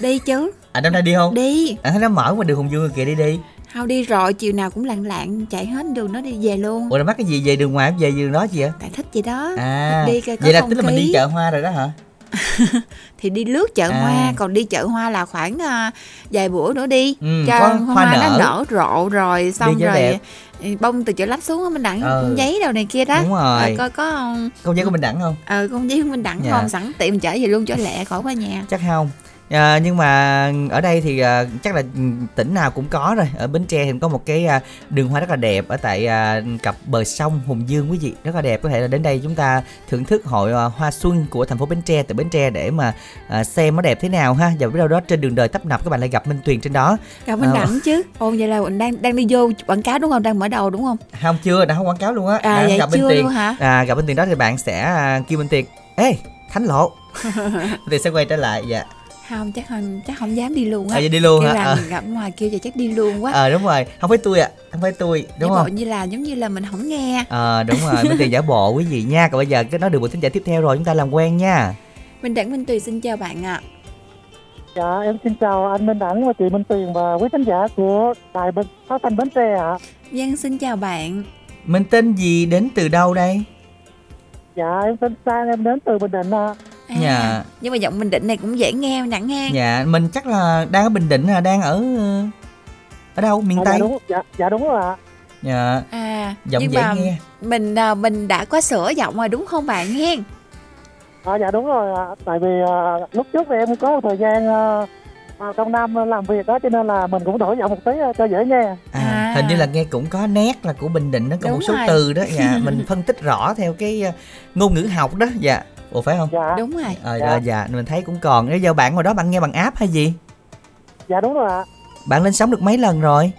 đi chứ À năm nay đi không? đi À thấy nó mở ngoài đường Hùng Dương kìa đi đi. không đi rồi chiều nào cũng lạng lạng chạy hết đường nó đi về luôn Ủa rồi mắc cái gì về đường ngoài về đường đó gì vậy? tại thích gì đó À. đi coi có vậy là không tức là mình đi khí. chợ hoa rồi đó hả? thì đi lướt chợ À. hoa còn đi chợ hoa là khoảng à, vài bữa nữa đi Ừ, cho hoa, hoa nó nở. rộ rồi xong rồi đẹp. ừ, bông từ chợ lách xuống mình đặng Ừ. giấy đâu này kia đó Đúng rồi. coi có không Công giấy của mình đẳng không? ờ con giấy của mình đặng Dạ. không sẵn tiệm chở về luôn cho lẹ khỏi qua nhà Chắc không. À, nhưng mà ở đây thì à, chắc là tỉnh nào cũng có rồi. Ở Bến Tre thì có một cái à, đường hoa rất là đẹp ở tại à, cặp bờ sông Hùng Dương quý vị. Rất là đẹp có thể là đến đây chúng ta thưởng thức hội à, hoa xuân của thành phố Bến Tre tại Bến Tre để mà à, xem nó đẹp thế nào ha. Và biết đâu đó trên đường đời tấp nập các bạn lại gặp Minh Tuyền trên đó. Gặp mình Ờ. đặng chứ. Ồ vậy là mình đang đang đi vô quảng cáo đúng không? Đang mở đầu đúng không? Không chưa đã không quảng cáo luôn á. À, vậy gặp Minh chưa luôn hả? à, gặp Minh Tuyền đó thì bạn sẽ à, kêu Minh Tuyền ê Thánh lộ. Minh Tuyền sẽ quay trở lại dạ không? Chắc không chắc không dám đi luôn á. À, vậy đi luôn kêu hả? là Ờ. gặp ngoài kêu vậy chắc đi luôn quá. Ờ đúng rồi. Không phải tôi ạ không phải tôi đúng Giả không? bộ như là giống như là mình không nghe. Ờ đúng rồi, Minh Tuyền giả bộ quý vị nha. Còn bây giờ cái nói được một thính giả tiếp theo rồi Chúng ta làm quen nha. Minh Đẳng Minh Tùy xin chào bạn ạ. Dạ, em xin chào anh Minh Đẳng và chị Minh Tuyền và quý khán giả của đài bên phát thanh Bến Tre ạ. Dân xin chào bạn. Mình tên gì đến từ đâu đây? Dạ, em tên Sang, em đến từ Bình Định ạ. à, Dạ. Nhưng mà giọng Bình Định này cũng dễ nghe Đẳng nghe Dạ, mình chắc là đang ở Bình Định à, Đang ở ở đâu? Miền À, Tây? Dạ đúng, dạ, dạ đúng rồi ạ. Dạ, À giọng nhưng dễ mà nghe mình à, mình đã có sửa giọng rồi đúng không bạn hen À, dạ đúng rồi ạ. Tại vì à, lúc trước thì em có một thời gian à, vào trong Nam làm việc đó cho nên là mình cũng đổi giọng một tí ờ, cho dễ nghe À, hình như là nghe cũng có nét là của Bình Định nó có Đúng một số rồi. từ đó dạ mình phân tích rõ theo cái ờ, ngôn ngữ học đó dạ ủa phải không? Dạ. Đúng rồi. Ờ Dạ. dạ. dạ mình thấy cũng còn. Nếu giờ bạn ngoài đó bạn nghe bằng app hay gì? Dạ đúng rồi ạ. Bạn lên sóng được mấy lần rồi?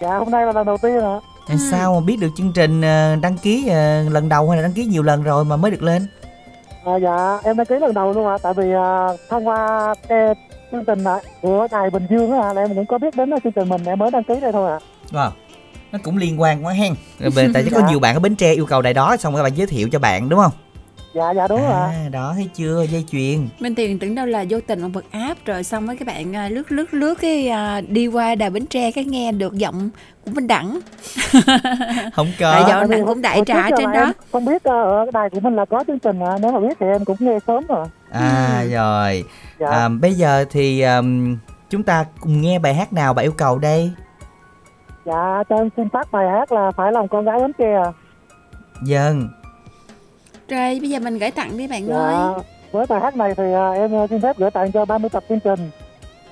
Dạ hôm nay là lần đầu tiên ạ. Làm sao mà biết được chương trình ờ, đăng ký ờ, lần đầu hay là đăng ký nhiều lần rồi mà mới được lên? À, dạ em đăng ký lần đầu luôn ạ. Tại vì à, thông qua cái chương trình ạ của đài Bình Dương á là em cũng có biết đến chương trình mình em mới đăng ký đây thôi ạ. Wow nó cũng liên quan quá hen. Rồi tại vì có Dạ. nhiều bạn ở bến tre yêu cầu đài đó xong các bạn giới thiệu cho bạn đúng không dạ dạ đúng rồi ạ. À đó thấy chưa? Dây chuyền. Minh Tiền tưởng đâu là vô tình mà bật app rồi xong với các bạn à, lướt lướt lướt cái à, đi qua đài Bến Tre cái nghe được giọng của Minh Đẳng. không có. Vì nặng hồi- cũng đại trà trên đó. em không biết ờ, ở cái đài của mình là có chương trình ạ nếu mà biết thì em cũng nghe sớm rồi. À rồi. Dạ. À, bây giờ thì ờm, chúng ta cùng nghe bài hát nào bạn yêu cầu đây? Dạ cho em xin phát bài hát là phải lòng con gái bến tre ạ. dân Rồi bây giờ mình gửi tặng đi bạn dạ ơi. với bài hát này thì à, em à, xin phép gửi tặng cho 30 tập chương trình.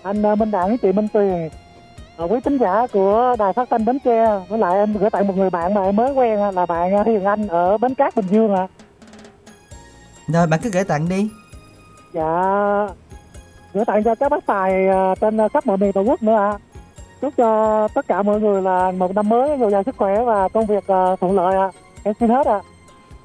Anh à, Minh Đẳng chị Minh Tuyền à, quý tín giả của đài phát thanh Bến Tre. Với lại em gửi tặng một người bạn mà em mới quen à, là bạn à, Hiền Anh ở Bến Cát Bình Dương ạ. Rồi bạn cứ gửi tặng đi. Dạ gửi tặng cho các bác tài à, trên à, khắp mọi miền tổ quốc nữa ạ. Chúc cho tất cả mọi người là một năm mới dồi dào sức khỏe và công việc à, thuận lợi ạ. Em xin hết ạ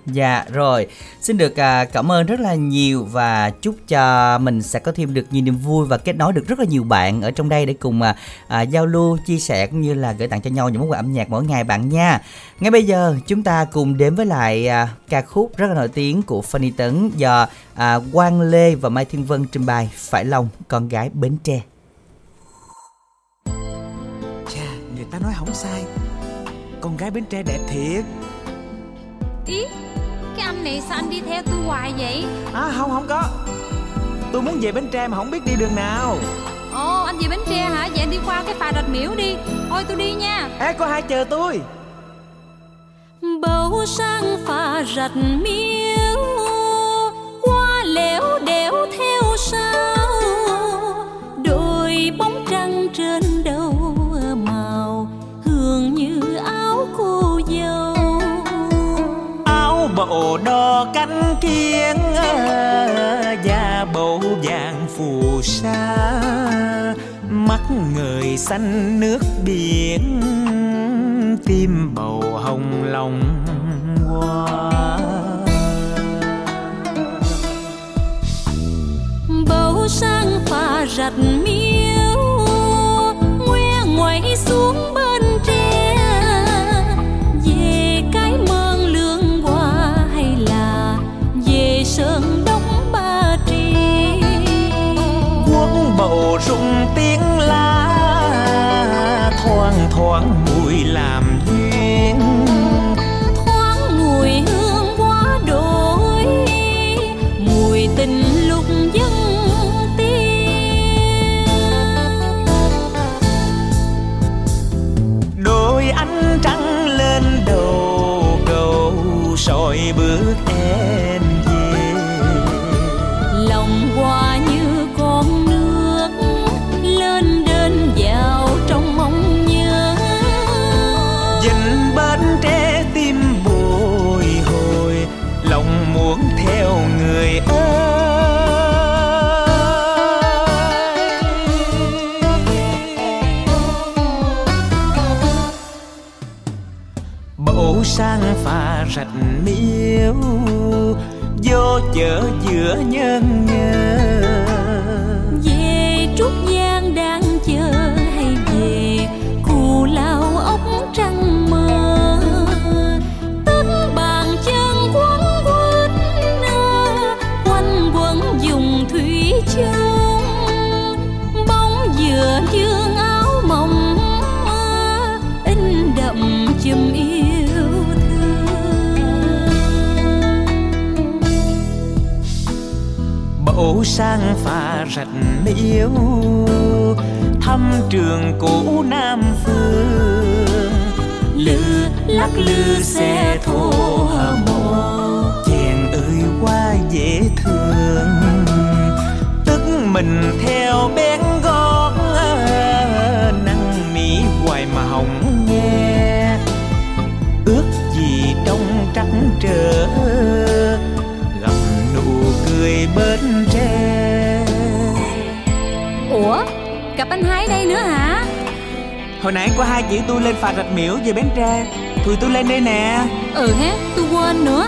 Dạ rồi, xin được à, cảm ơn rất là nhiều và chúc cho mình sẽ có thêm được nhiều niềm vui và kết nối được rất là nhiều bạn ở trong đây để cùng à, à, giao lưu, chia sẻ cũng như là gửi tặng cho nhau những món quà âm nhạc mỗi ngày bạn nha. Ngay bây giờ chúng ta cùng đến với lại à, ca khúc rất là nổi tiếng của Fanny Tấn do à, Quang Lê và Mai Thiên Vân trình bày Phải lòng con gái Bến Tre. Chà, người ta nói không sai Con gái Bến Tre đẹp thiệt anh này sao anh đi theo tôi hoài vậy? À không không có. Tôi muốn về Bến Tre mà không biết đi đường nào. Ồ anh về Bến Tre hả? Vậy anh đi qua cái phà rạch miễu đi. Thôi tôi đi nha. Ê có hai chờ tôi. Bầu sang phà rạch miếu Qua lẻo đẻo theo sao cánh kiên Da ờ, bầu vàng phù sa. Mắt người xanh nước biển, Tim bầu hồng lòng hoa. Bầu sang pha rạch mi Vô giữa nhân nhớ về trúc giang đang chờ hay về, cù lao ốc trăng mơ tấm bàn chân quấn quýt quanh quẩn dùng thủy chơi bộ sang phà rạch miếu Thăm trường cũ Nam Phương. Lư lắc lư xe thô hờ mộ Chàng ơi quá dễ thương. Tức mình theo bén gót Hồi nãy có hai chị tôi lên phà rạch miễu về Bến Tre. Tụi tôi lên đây nè. Ừ hé tôi quên nữa.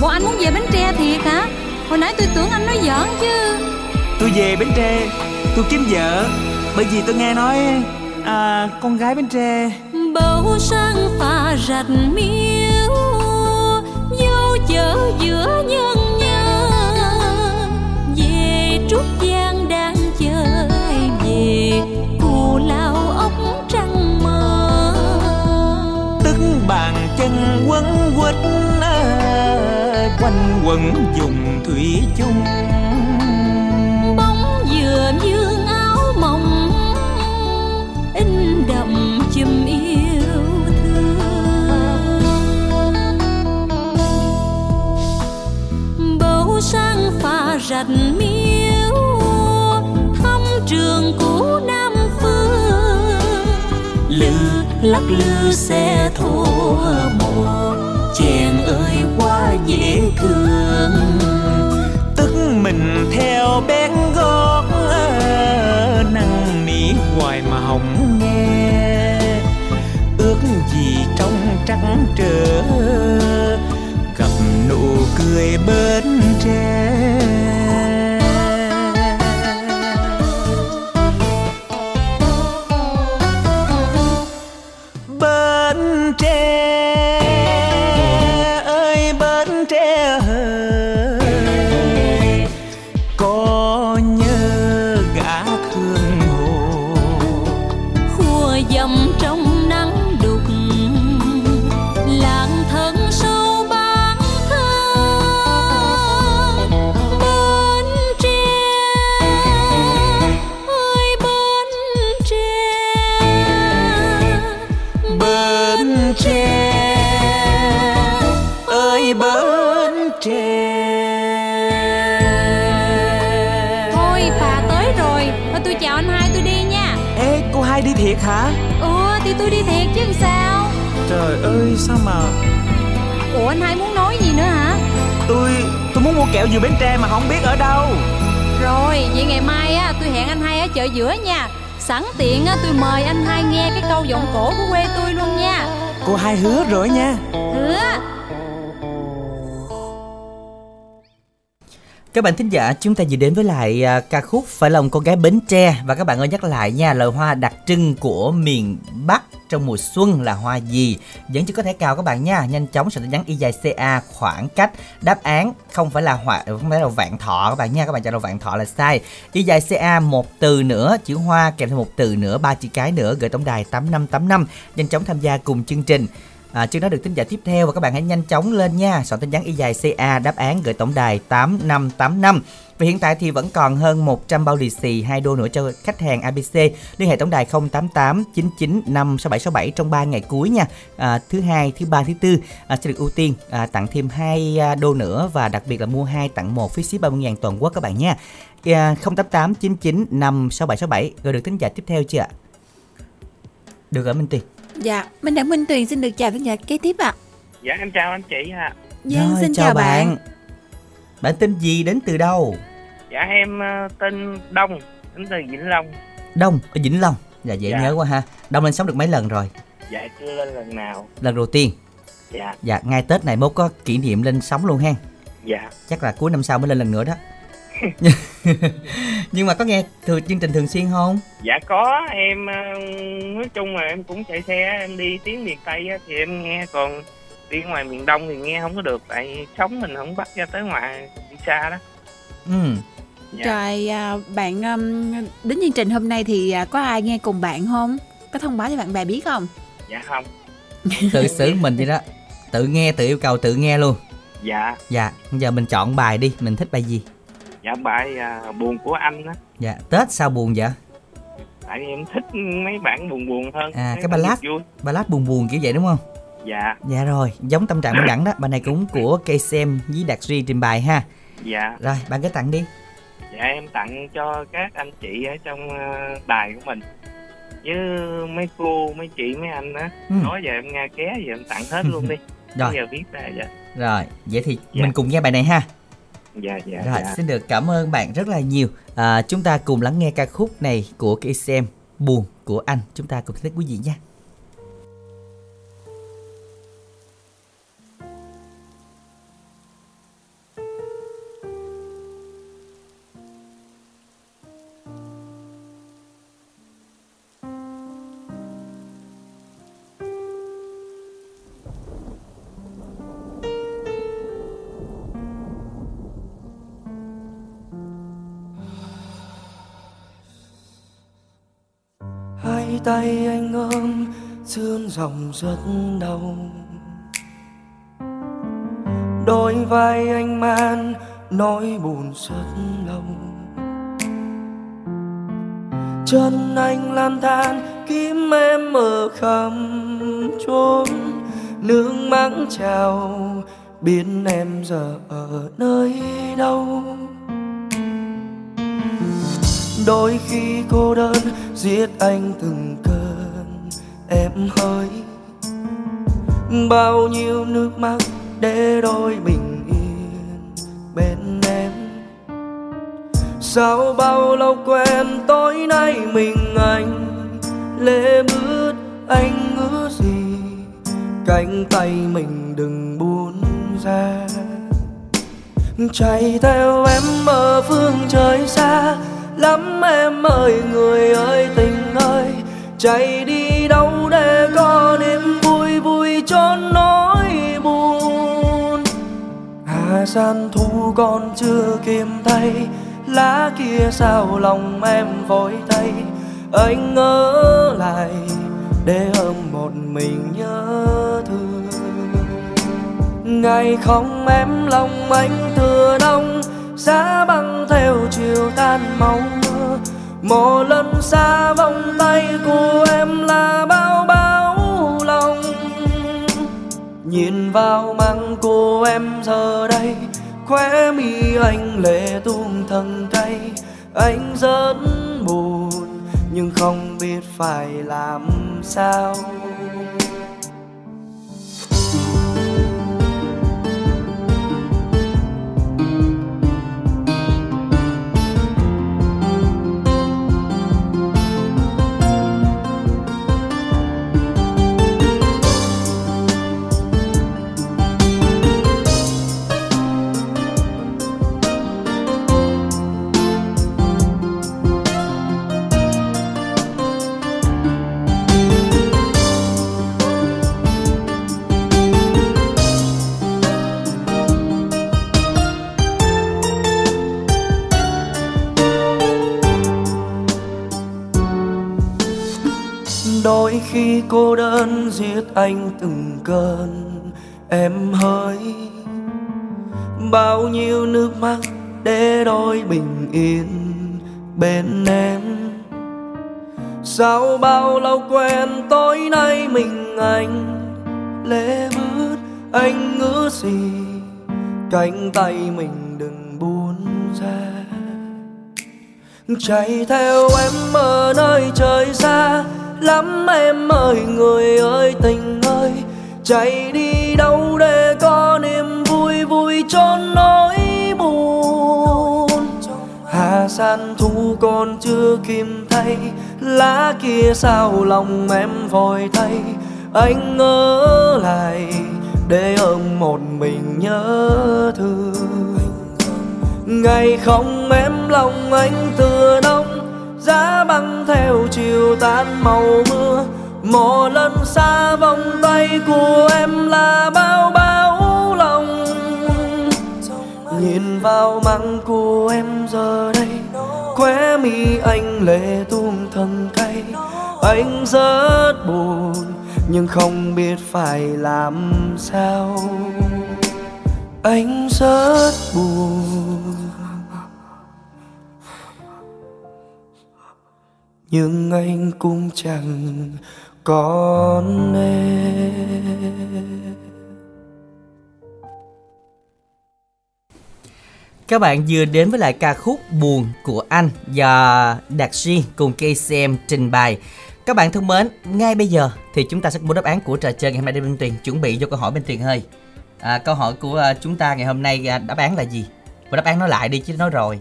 Bộ anh muốn về Bến Tre thiệt hả? Hồi nãy tôi tưởng anh nói giỡn chứ. Tôi về Bến Tre Tôi kiếm vợ. Bởi vì tôi nghe nói à, Con gái Bến Tre. Bầu sang phà rạch miếu Dâu chở giữa nhân Cù lao ốc trăng mơ Tức bàn chân quấn quýt à, Quanh quẩn dùng thủy chung. Bóng dừa dương áo mộng In đậm chùm yêu thương. Bầu sang phà rạch miếu lắc lư xe thô một Chàng ơi quá dễ thương. Tức mình theo bén gót à, Năn nỉ hoài mà hồng nghe. Ước gì trong trắng trở Gặp nụ cười bên tre. Ừ thì tôi đi thiệt chứ sao Trời ơi sao mà ủa anh hai muốn nói gì nữa hả Tôi tôi muốn mua kẹo dừa Bến Tre mà không biết ở đâu Rồi, vậy ngày mai á tôi hẹn anh hai ở chợ giữa nha. Sẵn tiện á tôi mời anh hai nghe cái câu giọng cổ của quê tôi luôn nha. Cô hai hứa rồi nha Hứa. Các bạn thính giả, chúng ta vừa đến với lại à, ca khúc Phải lòng con gái Bến Tre và các bạn ơi nhắc lại nha, lời hoa đặc trưng của miền Bắc trong mùa xuân là hoa gì? Vẫn chưa có thể cào các bạn nha, nhanh chóng sẽ nhắn y dài CA khoảng cách đáp án không phải là hoa không phải là vạn thọ các bạn nha, các bạn trả lời vạn thọ là sai. Y dài CA một từ nữa, chữ hoa kèm thêm một từ nữa, ba chữ cái nữa gửi tổng đài 8585 nhanh chóng tham gia cùng chương trình. À, chưa nói được tin giả tiếp theo và các bạn hãy nhanh chóng lên nha. Soạn tin nhắn y dài CA đáp án gửi tổng đài 8585 và hiện tại thì vẫn còn hơn 100 bao lì xì 2 đô nữa cho khách hàng ABC liên hệ tổng đài 088 99 56767 trong 3 ngày cuối nha. À, thứ hai thứ ba thứ tư à, sẽ được ưu tiên à, tặng thêm 2 à, đô nữa và đặc biệt là mua 2 tặng 1 phí ship 30 000 toàn quốc các bạn nha. À, 088 99 56767 rồi được tính giả tiếp theo chưa ạ? Được ở Minh Tuyền. Dạ, Minh Đặng Minh Tuyền xin được chào thính giả kế tiếp ạ. dạ em chào anh chị ạ Giang Rồi, xin chào, bạn. Bạn tên gì đến từ đâu? dạ em ờ, tên đông đến từ vĩnh long Đông ở Vĩnh Long. Dạ dễ Dạ. nhớ quá ha. Đông lên sống được mấy lần rồi? dạ chưa lên lần nào Lần đầu tiên. dạ Dạ ngay Tết này mốt có kỷ niệm lên sống luôn ha. dạ Chắc là cuối năm sau mới lên lần nữa đó. Nhưng mà có nghe thường chương trình thường xuyên không? dạ có em ờ, nói chung là em cũng chạy xe em đi tiếng miền tây á, thì em nghe còn đi ngoài miền đông thì nghe không có được tại sống mình không bắt ra tới ngoài đi xa đó Ừ. Dạ. Rồi à, bạn đến chương trình hôm nay thì à, có ai nghe cùng bạn không? Có thông báo cho bạn bè biết không? dạ không Tự xử mình vậy đó. Tự nghe tự yêu cầu tự nghe luôn. dạ Dạ, giờ mình chọn bài đi, mình thích bài gì? Dạ bài à, buồn của anh á Dạ, Tết sao buồn vậy? tại em thích mấy bản buồn buồn hơn À, cái ballad. vui Ballad buồn buồn kiểu vậy đúng không? dạ Dạ rồi, giống tâm trạng mình đẳng đó. Bài này cũng của KCM với Đạt Duy trình bày ha. dạ Rồi, bạn cứ tặng đi. dạ em tặng cho các anh chị ở trong ờ, đài của mình với mấy cô mấy chị mấy anh á Ừ. nói giờ em nghe ké giờ em tặng hết luôn đi Rồi. Bây giờ biết ra dạ Rồi, vậy thì Dạ. mình cùng nghe bài này ha. Dạ dạ Rồi, dạ. xin được cảm ơn bạn rất là nhiều. À, chúng ta cùng lắng nghe ca khúc này của KCM buồn của anh. Chúng ta cùng thấy quý vị nha tay anh ôm, sương dòng rất đau. Đôi vai anh man, nỗi buồn rất lâu. Chân anh lang thang kiếm em ở khắp chốn. Nước mắt trào biết em giờ ở nơi đâu. Đôi khi cô đơn, giết anh từng cơn em hơi bao nhiêu nước mắt để đôi bình yên bên em? Sao bao lâu quen tối nay mình anh? Lê bước anh ngứa gì? Cánh tay mình đừng buông ra. Chạy theo em ở phương trời xa, lắm em ơi, người ơi, tình chạy đi đâu để có niềm vui vui cho nỗi buồn. Hà gian thu còn chưa kìm thấy lá kia sao lòng em vội thay. Anh ngỡ lại để ôm một mình nhớ thương. Ngày không em lòng anh thừa đông, giá băng theo chiều tan máu. mưa một lần xa vòng tay của em là bao bao lòng. Nhìn vào mang của em giờ đây, khóe mi anh lệ tuôn thần cay anh rất buồn, nhưng không biết phải làm sao. Đôi khi cô đơn giết anh từng cơn. Em hỡi, bao nhiêu nước mắt để đôi bình yên bên em. Sao bao lâu quen tối nay mình anh? Lễ bước, anh ngỡ gì cánh tay mình đừng buông ra. Chạy theo em ở nơi trời xa lắm em ơi, người ơi, tình ơi. Chạy đi đâu để có niềm vui vui cho nỗi buồn. Hà san thu còn chưa kìm thay, lá kia sao lòng em vội thay anh ngỡ lại, để ôm một mình nhớ thương. Ngày không em lòng anh thừa đông giá băng theo chiều tan màu mưa một lần xa vòng tay của em là bao bao lòng. Nhìn vào măng của em giờ đây, khóe mi anh lệ tuôn thầm cay. Anh rất buồn, nhưng không biết phải làm sao. Anh rất buồn. Nhưng anh cũng chẳng còn em Các bạn vừa đến với lại ca khúc Buồn của anh do Đạt Si cùng KCM trình bày. Các bạn thân mến, ngay bây giờ thì chúng ta sẽ công bố đáp án của trò chơi ngày hôm nay bên Tuyền chuẩn bị cho câu hỏi bên Tuyền hơi. À, câu hỏi của à, chúng ta ngày hôm nay à, đáp án là gì? Và đáp án nói lại đi chứ nói rồi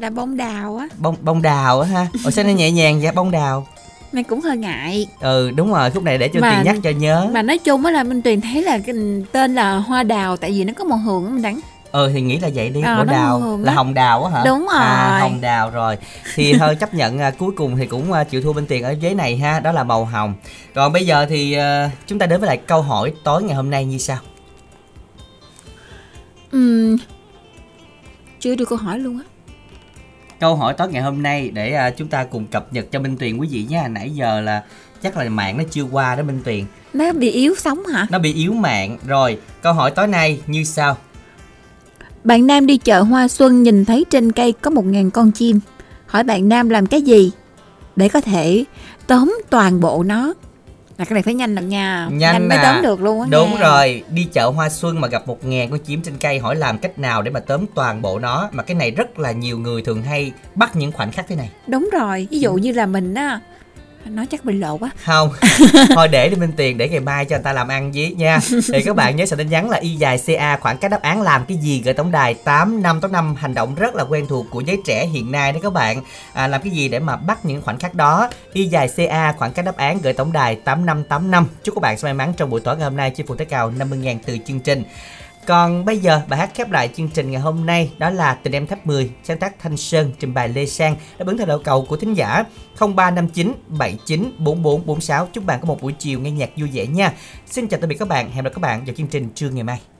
là bông đào á. Bông bông đào á ha. Ủa sao nó nhẹ nhàng vậy? Bông đào. Mày cũng hơi ngại. Ừ đúng rồi khúc này để cho Mà- tiền nhắc cho nhớ. mà nói chung á là minh tuyền thấy là cái tên là hoa đào tại vì nó có màu hường á mình đánh. Ừ thì nghĩ là vậy đi Ờ, đào. là á. hồng đào á hả? Đúng à, rồi. hồng đào rồi. Thì thôi chấp nhận à, cuối cùng thì cũng à, chịu thua bên tiền ở ghế này ha đó là màu hồng. Còn bây giờ thì à, chúng ta đến với lại câu hỏi tối ngày hôm nay như sau. Ừm, chưa được câu hỏi luôn á câu hỏi tối ngày hôm nay để à, chúng ta cùng cập nhật cho Minh Tuyền quý vị nha nãy giờ là chắc là mạng nó chưa qua đó Minh Tuyền. Nó bị yếu sóng hả? Nó bị yếu mạng. Rồi câu hỏi tối nay như sau. Bạn nam đi chợ hoa xuân nhìn thấy trên cây có một ngàn con chim. Hỏi bạn nam làm cái gì để có thể tóm toàn bộ nó là cái này phải nhanh lắm nha nhanh mới nè. tóm được luôn á đúng nha. rồi đi chợ hoa xuân mà gặp một ngàn con chim trên cây hỏi làm cách nào để mà tóm toàn bộ nó mà cái này rất là nhiều người thường hay bắt những khoảnh khắc thế này đúng rồi ví dụ như là mình á nói chắc mình lộ quá. Không. Thôi để đi minh tiền để ngày mai cho người ta làm ăn với nha. Thì các bạn nhớ soạn tin nhắn là y dài ca khoảng cách đáp án làm cái gì gửi tổng đài tám năm tám năm hành động rất là quen thuộc của giới trẻ hiện nay đó các bạn. À, làm cái gì để mà bắt những khoảnh khắc đó? Y dài ca khoảng cách đáp án gửi tổng đài tám năm tám năm. Chúc các bạn sẽ may mắn trong buổi tối ngày hôm nay. Chinh phục tới cao 50.000 từ chương trình còn bây giờ bài hát khép lại chương trình ngày hôm nay đó là Tình em tháp 10 sáng tác Thanh Sơn trình bày Lê Sang đáp ứng theo đầu cầu của thính giả 0359 79 44 46 chúc bạn có một buổi chiều nghe nhạc vui vẻ nha. Xin chào tạm biệt các bạn, hẹn gặp lại các bạn vào chương trình trưa ngày mai.